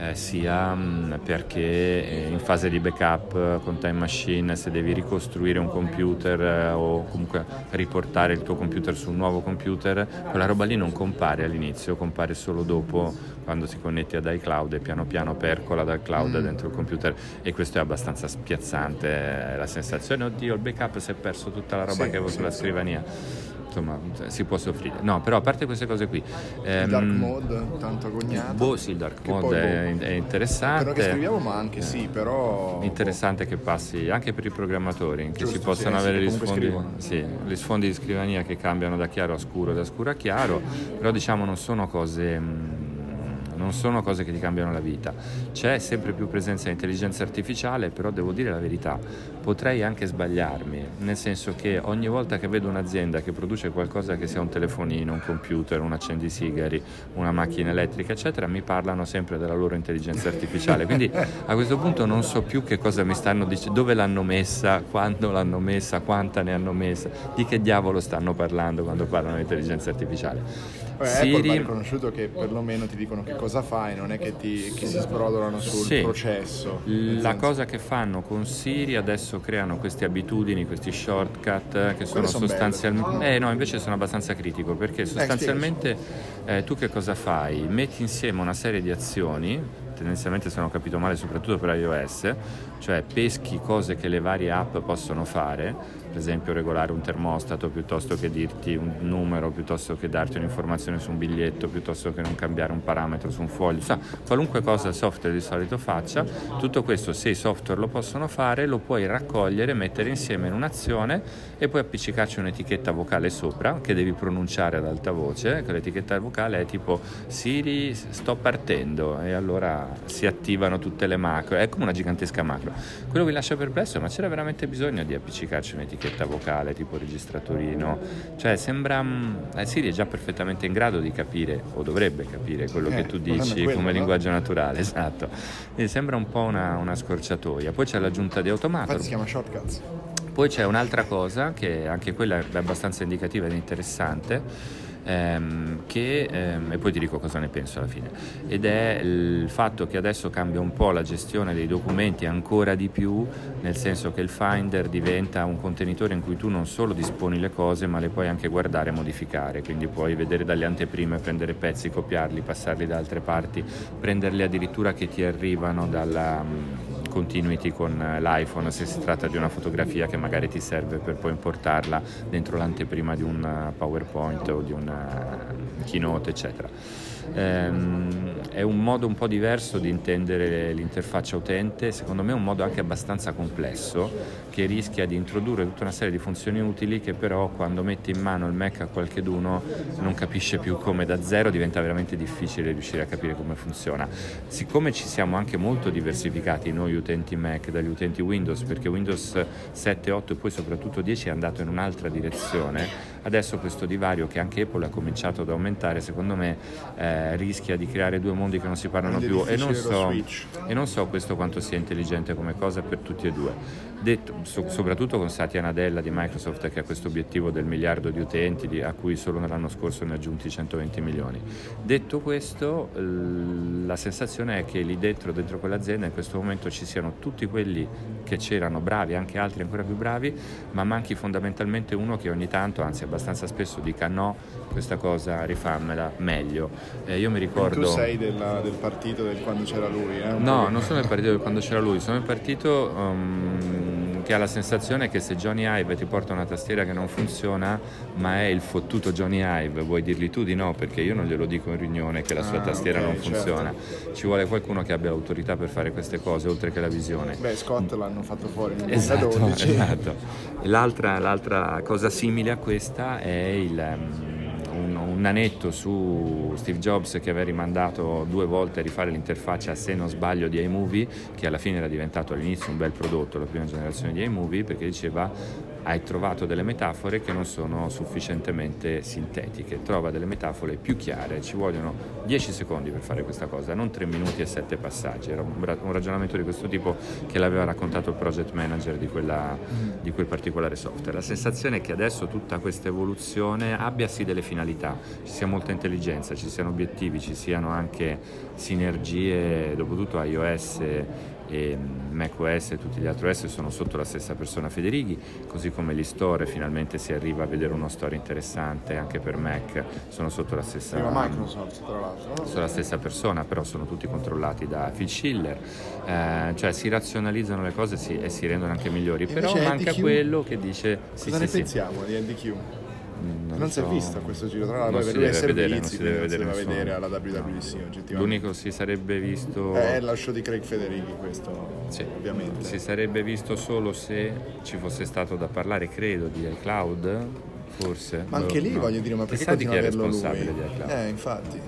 eh, sia mh, perché eh, in fase di backup eh, con Time Machine se devi ricostruire un computer eh, o comunque riportare il tuo computer su un nuovo computer, quella roba lì non compare all'inizio, compare solo dopo quando si connetti ad iCloud e piano piano percola dal cloud Mm. dentro il computer e questo è abbastanza spiazzante, la sensazione, oddio il backup si è perso tutta la roba Sì, che avevo sì, sulla scrivania. Insomma si può soffrire. No, però a parte queste cose qui... Il ehm, dark mode, tanto agognato. Boh, sì, il dark mode è, boh, è interessante. Però che scriviamo, ma anche sì, però... Interessante che passi anche per i programmatori, che Giusto, si possano sì, avere sì, gli, sfondi, sì, gli sfondi di scrivania che cambiano da chiaro a scuro, da scuro a chiaro, però diciamo non sono cose... mm, non sono cose che ti cambiano la vita. C'è sempre più presenza di intelligenza artificiale, però devo dire la verità, potrei anche sbagliarmi, nel senso che ogni volta che vedo un'azienda che produce qualcosa che sia un telefonino, un computer, un accendisigari, una macchina elettrica, eccetera, mi parlano sempre della loro intelligenza artificiale. Quindi a questo punto non so più che cosa mi stanno dicendo, dove l'hanno messa, quando l'hanno messa, quanta ne hanno messa, di che diavolo stanno parlando quando parlano di intelligenza artificiale. Beh, Apple Siri, riconosciuto che perlomeno ti dicono che cosa fai, non è che, ti, che si sbrodolano sul Sì. processo. La senso- cosa che fanno con Siri adesso creano queste abitudini, questi shortcut eh, che sono son sostanzialmente... Eh no, invece sono abbastanza critico perché sostanzialmente eh, tu che cosa fai? Metti insieme una serie di azioni, tendenzialmente se non ho capito male soprattutto per iOS, cioè peschi cose che le varie app possono fare, per esempio regolare un termostato piuttosto che dirti un numero, piuttosto che darti un'informazione su un biglietto, piuttosto che non cambiare un parametro su un foglio, sa, qualunque cosa il software di solito faccia, tutto questo se i software lo possono fare lo puoi raccogliere, mettere insieme in un'azione e poi appiccicarci un'etichetta vocale sopra che devi pronunciare ad alta voce, che l'etichetta vocale è tipo Siri sto partendo e allora si attivano tutte le macro, è come una gigantesca macro. Quello mi lascia perplesso ma c'era veramente bisogno di appiccicarci un'etichetta vocale tipo registratorino, cioè sembra, mm, eh, Siri è già perfettamente in grado di capire o dovrebbe capire quello Eh, che tu dici quello, come no? linguaggio naturale, esatto. Quindi sembra un po' una, una scorciatoia. Poi c'è l'aggiunta di automato. Infatti si chiama shortcuts. Poi c'è un'altra cosa che anche quella è abbastanza indicativa ed interessante. Ehm, che, ehm, e poi ti dico cosa ne penso alla fine. Ed è il fatto che adesso cambia un po' la gestione dei documenti ancora di più nel senso che il Finder diventa un contenitore in cui tu non solo disponi le cose ma le puoi anche guardare e modificare. Quindi puoi vedere dalle anteprime prendere pezzi copiarli passarli da altre parti prenderli addirittura che ti arrivano dalla continuity con eh, l'iPhone se si tratta di una fotografia che magari ti serve per poi importarla dentro l'anteprima di un eh, PowerPoint o di una keynote, eccetera. Ehm, è un modo un po' diverso di intendere l'interfaccia utente, secondo me è un modo anche abbastanza complesso che rischia di introdurre tutta una serie di funzioni utili che però quando metti in mano il Mac a qualcheduno non capisce più come da zero diventa veramente difficile riuscire a capire come funziona. Siccome ci siamo anche molto diversificati noi utenti Mac dagli utenti Windows perché Windows 7, 8 e poi soprattutto 10 è andato in un'altra direzione, adesso questo divario che anche Apple ha cominciato ad aumentare secondo me eh, rischia di creare due mondi che non si parlano più e non, so, e non so questo quanto sia intelligente come cosa per tutti e due. Detto, so- soprattutto con Satya Nadella di Microsoft che ha questo obiettivo del miliardo di utenti di- a cui solo nell'anno scorso ne ha aggiunti 120 milioni. Detto questo, la sensazione è che lì dentro, dentro quell'azienda in questo momento ci siano tutti quelli che c'erano bravi, anche altri ancora più bravi, ma manchi fondamentalmente uno che ogni tanto, anzi abbastanza spesso dica no, questa cosa rifammela meglio. Eh, io mi ricordo... Tu sei della- del partito del quando c'era lui, eh? No, non sono il partito di quando c'era lui, sono il partito um, che ha la sensazione che se Johnny Ive ti porta una tastiera che non funziona, ma è il fottuto Johnny Ive, vuoi dirgli tu di no? Perché io non glielo dico in riunione che la sua Ah, tastiera ok, non certo. funziona. Ci vuole qualcuno che abbia l'autorità per fare queste cose, oltre che la visione. Beh, Scott l'hanno fatto fuori nel Esatto, 2012. esatto. L'altra, l'altra cosa simile a questa è il, um, un, nanetto su Steve Jobs che aveva rimandato due volte a rifare l'interfaccia, se non sbaglio, di iMovie, che alla fine era diventato all'inizio un bel prodotto, la prima generazione di iMovie, perché diceva hai trovato delle metafore che non sono sufficientemente sintetiche, trova delle metafore più chiare, ci vogliono 10 secondi per fare questa cosa, non 3 minuti e 7 passaggi, era un, ra- un ragionamento di questo tipo che l'aveva raccontato il project manager di, quella- di quel particolare software. La sensazione è che adesso tutta questa evoluzione abbia sì delle finalità, ci sia molta intelligenza, ci siano obiettivi, ci siano anche sinergie, dopotutto iOS e macOS e tutti gli altri OS sono sotto la stessa persona Federighi, così come gli store finalmente si arriva a vedere uno store interessante anche per Mac, sono sotto la stessa Prima Microsoft, tra l'altro. no? sono la stessa persona, però sono tutti controllati da Phil Schiller, Eh, cioè si razionalizzano le cose sì, e si rendono anche migliori, però Invece manca quello che dice sì, Cosa sì, ne sì. pensiamo di NDQ? Mm, Non si è so- visto questo giro, tra l'altro, non per lui è non si deve vedere non si deve nessuno. vedere alla WWDC oggettivamente. L'unico si sarebbe visto... È lo show di Craig Federighi questo, Sì. ovviamente. Si sarebbe visto solo se ci fosse stato da parlare, credo, di iCloud, forse. Ma anche lì No. voglio dire, ma perché Chissà di chi continua è responsabile lui? di iCloud. Eh, infatti.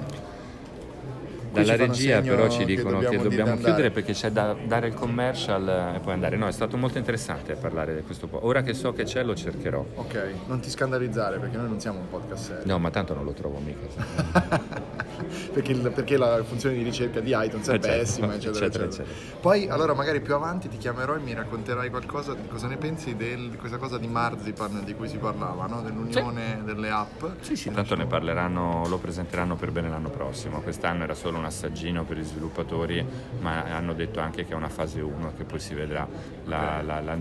Dalla regia però ci che dicono che dobbiamo dobbiamo, di andare. chiudere perché c'è da dare il commercial e poi andare. No, è stato molto interessante parlare di questo po'. Ora che so che c'è lo cercherò. Ok, non ti scandalizzare perché noi non siamo un podcast serio. No, ma tanto non lo trovo mica. perché, il- perché la funzione di ricerca di iTunes è Eh, certo, pessima, eccetera, eccetera, eccetera, eccetera. Poi, allora, magari più avanti ti chiamerò e mi racconterai qualcosa di cosa ne pensi del- di questa cosa di Marzipan di cui si parlava, no? dell'unione delle app. Sì, sì, tanto ne parleranno, lo presenteranno per bene l'anno prossimo. Quest'anno era solo un assaggino per gli sviluppatori, ma hanno detto anche che è una fase 1 che poi si vedrà. La- la- la-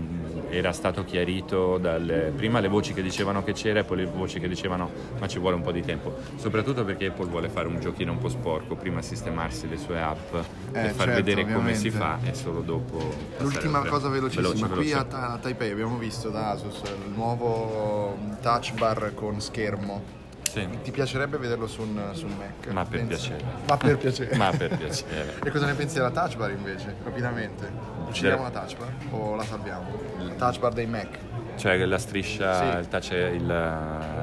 era stato chiarito dalle, prima le voci che dicevano che c'era e poi le voci che dicevano ma ci vuole un po' di tempo. Soprattutto perché Apple vuole fare un giochino un po' sporco, prima sistemarsi le sue app per Eh, far certo, vedere come si ovviamente. fa e solo dopo... L'ultima cosa velocissima, veloce, qui veloce. a, Ta- a Taipei abbiamo visto da Asus il nuovo touch bar con schermo. Sì. Ti piacerebbe vederlo su un, su un Mac? Ma per Pensi? piacere. Ma per piacere. Ma per piacere. E cosa ne pensi della touch bar invece? Rapidamente. Uccidiamo la touch bar o la salviamo? La touch bar dei Mac. Cioè la striscia, Sì. il, touch, il,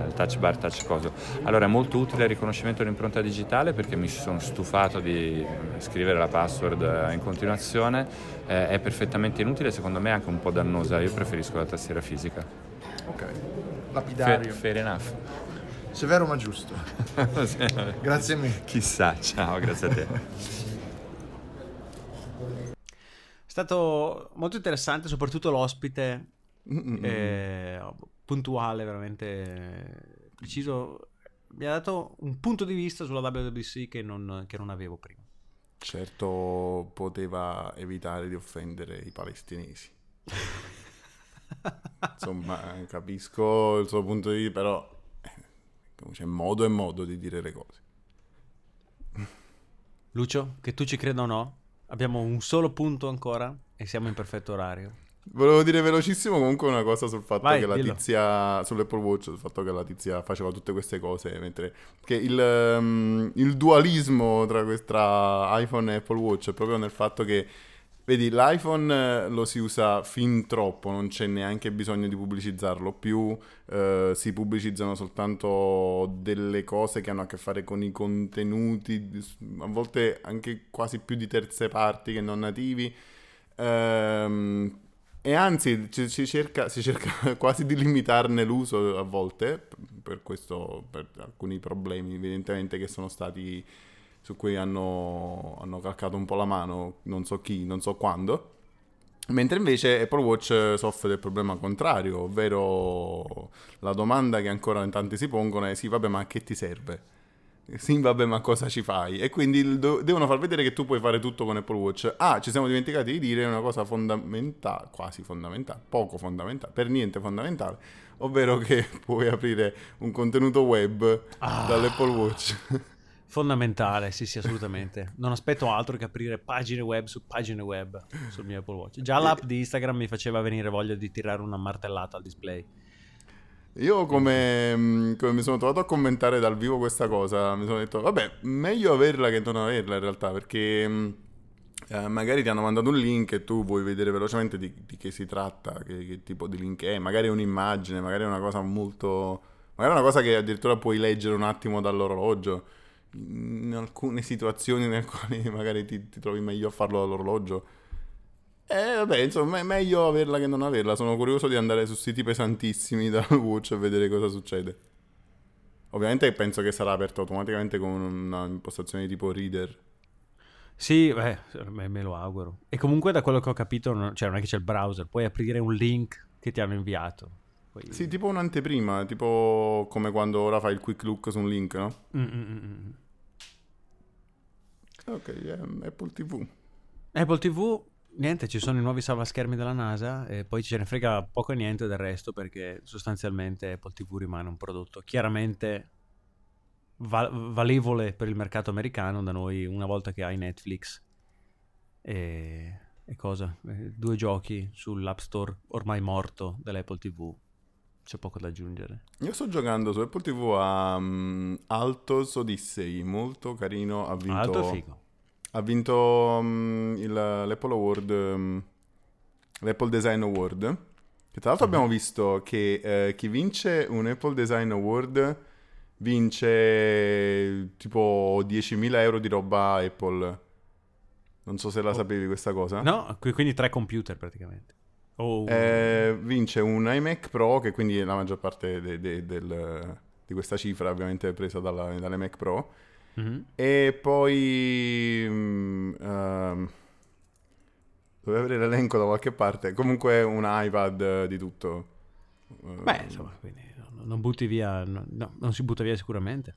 il touch bar, touch coso. Allora è molto utile il riconoscimento dell'impronta digitale perché mi sono stufato di scrivere la password eh, in continuazione, Eh, è perfettamente inutile, secondo me è anche un po' dannosa, io preferisco la tastiera fisica. Ok. Fair, Lapidario. fair enough. Severo ma giusto. Grazie mille. Chissà, ciao, grazie a te. È stato molto interessante, soprattutto l'ospite eh, puntuale, veramente preciso. Mi ha dato un punto di vista sulla WWDC che non, che non avevo prima. Certo poteva evitare di offendere i palestinesi. Insomma, capisco il suo punto di vista, però eh, c'è modo e modo di dire le cose. Lucio, che tu ci creda o no, abbiamo un solo punto ancora e siamo in perfetto orario. Volevo dire velocissimo comunque una cosa sul fatto Vai, che la dillo. tizia sull'Apple Watch, sul fatto che la tizia faceva tutte queste cose, mentre che il, ehm, il dualismo tra, tra iPhone e Apple Watch è proprio nel fatto che vedi l'iPhone eh, lo si usa fin troppo, non c'è neanche bisogno di pubblicizzarlo più, eh, si pubblicizzano soltanto delle cose che hanno a che fare con i contenuti, a volte anche quasi più di terze parti che non nativi. Ehm, e anzi, ci- si cerca, si cerca quasi di limitarne l'uso a volte, per questo, per alcuni problemi evidentemente che sono stati, su cui hanno, hanno calcato un po' la mano, non so chi, non so quando. Mentre invece Apple Watch soffre del problema contrario, ovvero la domanda che ancora in tanti si pongono è sì, vabbè, ma a che ti serve? Sì, vabbè, ma cosa ci fai? E quindi do- devono far vedere che tu puoi fare tutto con Apple Watch. Ah, ci siamo dimenticati di dire una cosa fondamentale, quasi fondamentale, poco fondamentale, per niente fondamentale, ovvero che puoi aprire un contenuto web dall'Apple Watch. Fondamentale, sì, sì, assolutamente. Non aspetto altro che aprire pagine web su pagine web sul mio Apple Watch. Già l'app di Instagram mi faceva venire voglia di tirare una martellata al display. Io come, mh, come mi sono trovato a commentare dal vivo questa cosa, mi sono detto, vabbè, meglio averla che non averla in realtà, perché mh, eh, magari ti hanno mandato un link e tu vuoi vedere velocemente di, di che si tratta, che, che tipo di link è, magari è un'immagine, magari è una cosa molto... magari è una cosa che addirittura puoi leggere un attimo dall'orologio, in alcune situazioni nelle quali magari ti, ti trovi meglio a farlo dall'orologio. Eh, vabbè, insomma, è meglio averla che non averla. Sono curioso di andare su siti pesantissimi dal Watch e vedere cosa succede. Ovviamente penso che sarà aperto automaticamente con una impostazione tipo reader. Sì, beh, me, lo auguro. E comunque da quello che ho capito, non, cioè non è che c'è il browser, puoi aprire un link che ti hanno inviato. Poi- Sì, tipo un'anteprima, tipo come quando ora fai il quick look su un link, no? Mm, mm, mm, mm. Ok, Apple TV. Apple TV, niente, ci sono i nuovi salvaschermi della NASA e poi ce ne frega poco e niente del resto perché sostanzialmente Apple TV rimane un prodotto chiaramente va- valevole per il mercato americano, da noi una volta che hai Netflix e, e cosa? Eh, due giochi sull'App Store ormai morto dell'Apple TV. c'è poco da aggiungere. Io sto giocando su Apple TV a mm, Altos Odyssey, molto carino. Ha vinto, Alto e figo. Ha vinto mm, il- l'Apple Award, mm, l'Apple Design Award. Che tra l'altro abbiamo visto che eh, chi vince un Apple Design Award vince tipo 10.000 euro di roba Apple. Non so se la sapevi questa cosa. No, qui- quindi tre computer praticamente. O un- Eh, vince un iMac Pro, che quindi la maggior parte de- de- del- di questa cifra ovviamente è presa dalla, dalle Mac Pro. Mhm. E poi... mm, ehm, dovevo avere l'elenco da qualche parte. Comunque un iPad di tutto. Eh, Beh, insomma, quindi non, butti via, no, no, non si butta via sicuramente.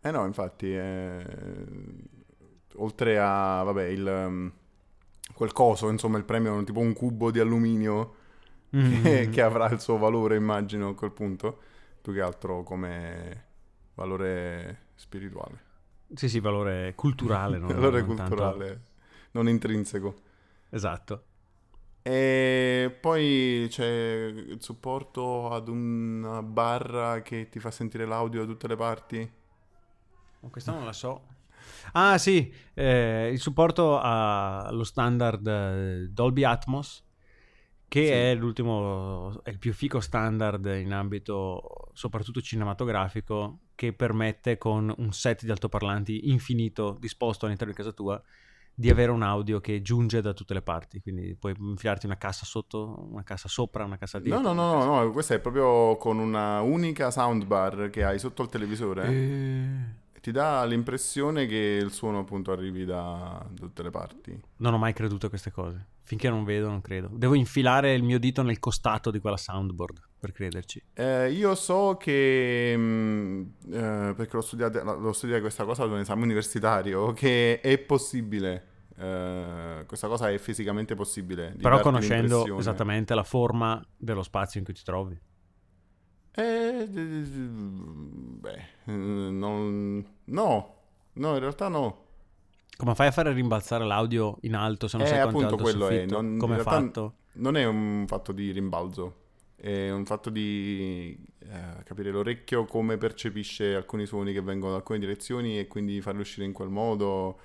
Eh no, infatti, eh, oltre a, vabbè, il, um, quel coso, insomma, il premio è tipo un cubo di alluminio Mm. che, che avrà il suo valore, immagino, a quel punto, più che altro come valore spirituale, Sì, sì, valore culturale. non- valore non tanto- culturale, non intrinseco. Esatto. E poi c'è il supporto ad una barra che ti fa sentire l'audio da tutte le parti. Ma Questa non la so. Ah sì, eh, il supporto allo standard eh, Dolby Atmos, che Sì. è l'ultimo, è il più fico standard in ambito soprattutto cinematografico, che permette con un set di altoparlanti infinito disposto all'interno di casa tua di avere un audio che giunge da tutte le parti. Quindi puoi infilarti una cassa sotto, una cassa sopra, una cassa No, dietro. no, no, no, no, questo è proprio con una unica soundbar che hai sotto il televisore. Eh, Ti dà l'impressione che il suono appunto arrivi da tutte le parti. Non ho mai creduto a queste cose. Finché non vedo, non credo. Devo infilare il mio dito nel costato di quella soundboard per crederci. Eh, io so che, mh, eh, perché l'ho studiata, l'ho studiata questa cosa ad un esame universitario, che è possibile, eh, questa cosa è fisicamente possibile. Però conoscendo l'impressione. esattamente la forma dello spazio in cui ti trovi. Eh, beh, eh, non, no, no, in realtà no. Come fai a fare rimbalzare l'audio in alto se non Eh, sai quanto è appunto quello è, soffitto? non- Come è fatto? Non è un fatto di rimbalzo, è un fatto di eh, capire l'orecchio come percepisce alcuni suoni che vengono da alcune direzioni e quindi farli uscire in quel modo.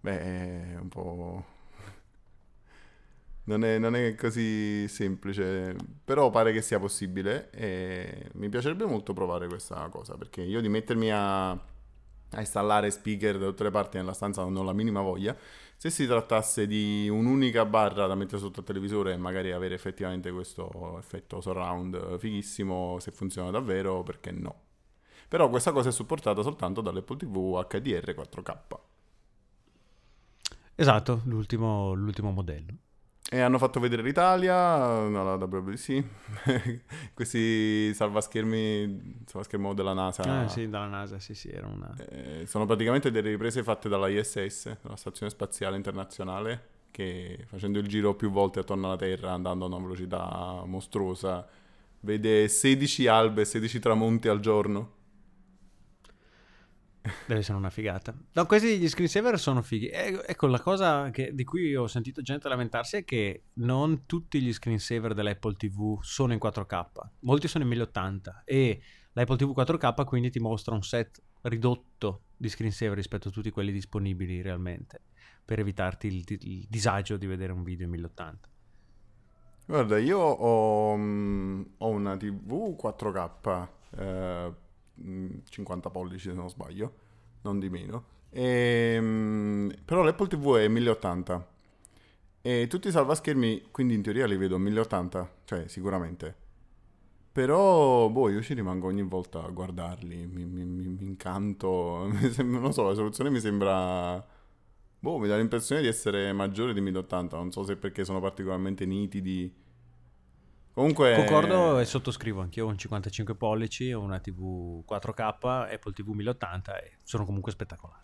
Beh, è un po'... Non è, non è così semplice, però pare che sia possibile e mi piacerebbe molto provare questa cosa perché io di mettermi a, a installare speaker da tutte le parti nella stanza non ho la minima voglia. Se si trattasse di un'unica barra da mettere sotto il televisore e magari avere effettivamente questo effetto surround fighissimo, se funziona davvero, perché no? Però questa cosa è supportata soltanto dall'Apple TV HDR 4K. Esatto, l'ultimo, l'ultimo modello. E hanno fatto vedere l'Italia, no, la WWDC, questi salvaschermi, salvaschermo della NASA. Eh sì, dalla NASA, sì sì, era una... Eh, sono praticamente delle riprese fatte dalla ISS, la Stazione Spaziale Internazionale, che facendo il giro più volte attorno alla Terra, andando a una velocità mostruosa, vede 16 albe e 16 tramonti al giorno. Deve essere una figata. No, questi degli screensaver sono fighi. E- ecco, la cosa che- di cui ho sentito gente lamentarsi è che non tutti gli screensaver dell'Apple TV sono in 4K. Molti sono in 1080 e l'Apple TV 4K quindi ti mostra un set ridotto di screensaver rispetto a tutti quelli disponibili realmente, per evitarti il, il disagio di vedere un video in 1080. Guarda, io ho, mm, ho una TV 4K, eh, 50 pollici se non sbaglio, non di meno. Ehm, però l'Apple TV è 1080 e tutti i salvaschermi, quindi in teoria li vedo a 1080, cioè sicuramente. Però, boh, io ci rimango ogni volta a guardarli, mi, mi- mi- mi incanto, mi sembra- non so, la soluzione mi sembra... Boh, mi dà l'impressione di essere maggiore di 1080, non so se perché sono particolarmente nitidi. Comunque... Concordo e sottoscrivo, anch'io ho un 55 pollici, ho una TV 4K, Apple TV 1080 e sono comunque spettacolari.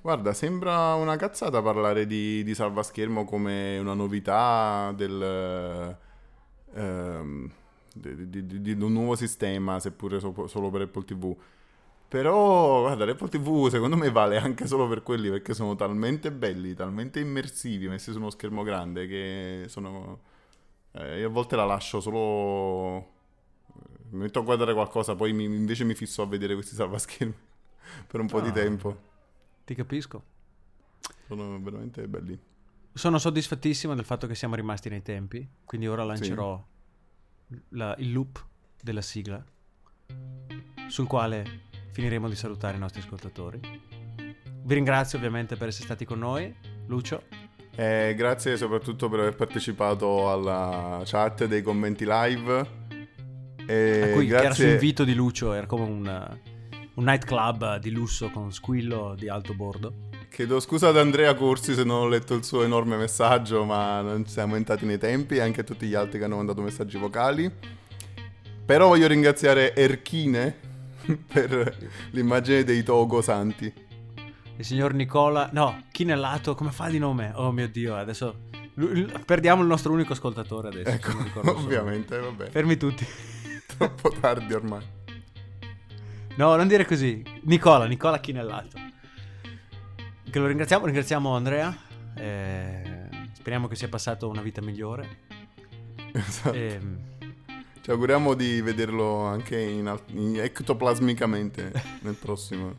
Guarda, sembra una cazzata parlare di, di salvaschermo come una novità del, ehm, di, di- di- un nuovo sistema, seppure so- solo per Apple TV. Però, guarda, l'Apple TV secondo me vale anche solo per quelli, perché sono talmente belli, talmente immersivi, messi su uno schermo grande, che sono... eh, io a volte la lascio solo... mi metto a guardare qualcosa, poi mi- invece mi fisso a vedere questi salvaschermi per un po' di Ah. tempo. Ti capisco. Sono veramente belli. Sono soddisfattissimo del fatto che siamo rimasti nei tempi, quindi ora lancerò la- il loop della sigla, sul quale finiremo di salutare i nostri ascoltatori. Vi ringrazio ovviamente per essere stati con noi. Lucio, Eh, grazie soprattutto per aver partecipato alla chat dei commenti live. E a cui che era su grazie, invito di Lucio, era come un, un nightclub di lusso con squillo di alto bordo. chiedo scusa ad Andrea Corsi se non ho letto il suo enorme messaggio, ma non siamo entrati nei tempi, e anche a tutti gli altri che hanno mandato messaggi vocali. Però voglio ringraziare Erchine per l'immagine dei Togo Santi. Il signor Nicola, no, Chinellato, come fa di nome? Oh mio Dio, adesso perdiamo il nostro unico ascoltatore adesso. Ecco, ovviamente, vabbè. Fermi tutti. Troppo tardi ormai. No, non dire così. Nicola, Nicola Chinellato. Che lo ringraziamo, ringraziamo Andrea. eh, speriamo che sia passato una vita migliore. Esatto. Ehm, Ci auguriamo di vederlo anche in, in- ectoplasmicamente nel prossimo.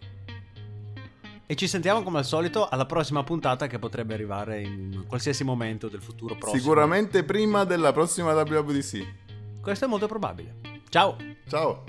E ci sentiamo come al solito alla prossima puntata che potrebbe arrivare in qualsiasi momento del futuro prossimo. Sicuramente prima della prossima WWDC. Questo è molto probabile. Ciao. Ciao.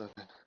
Eh,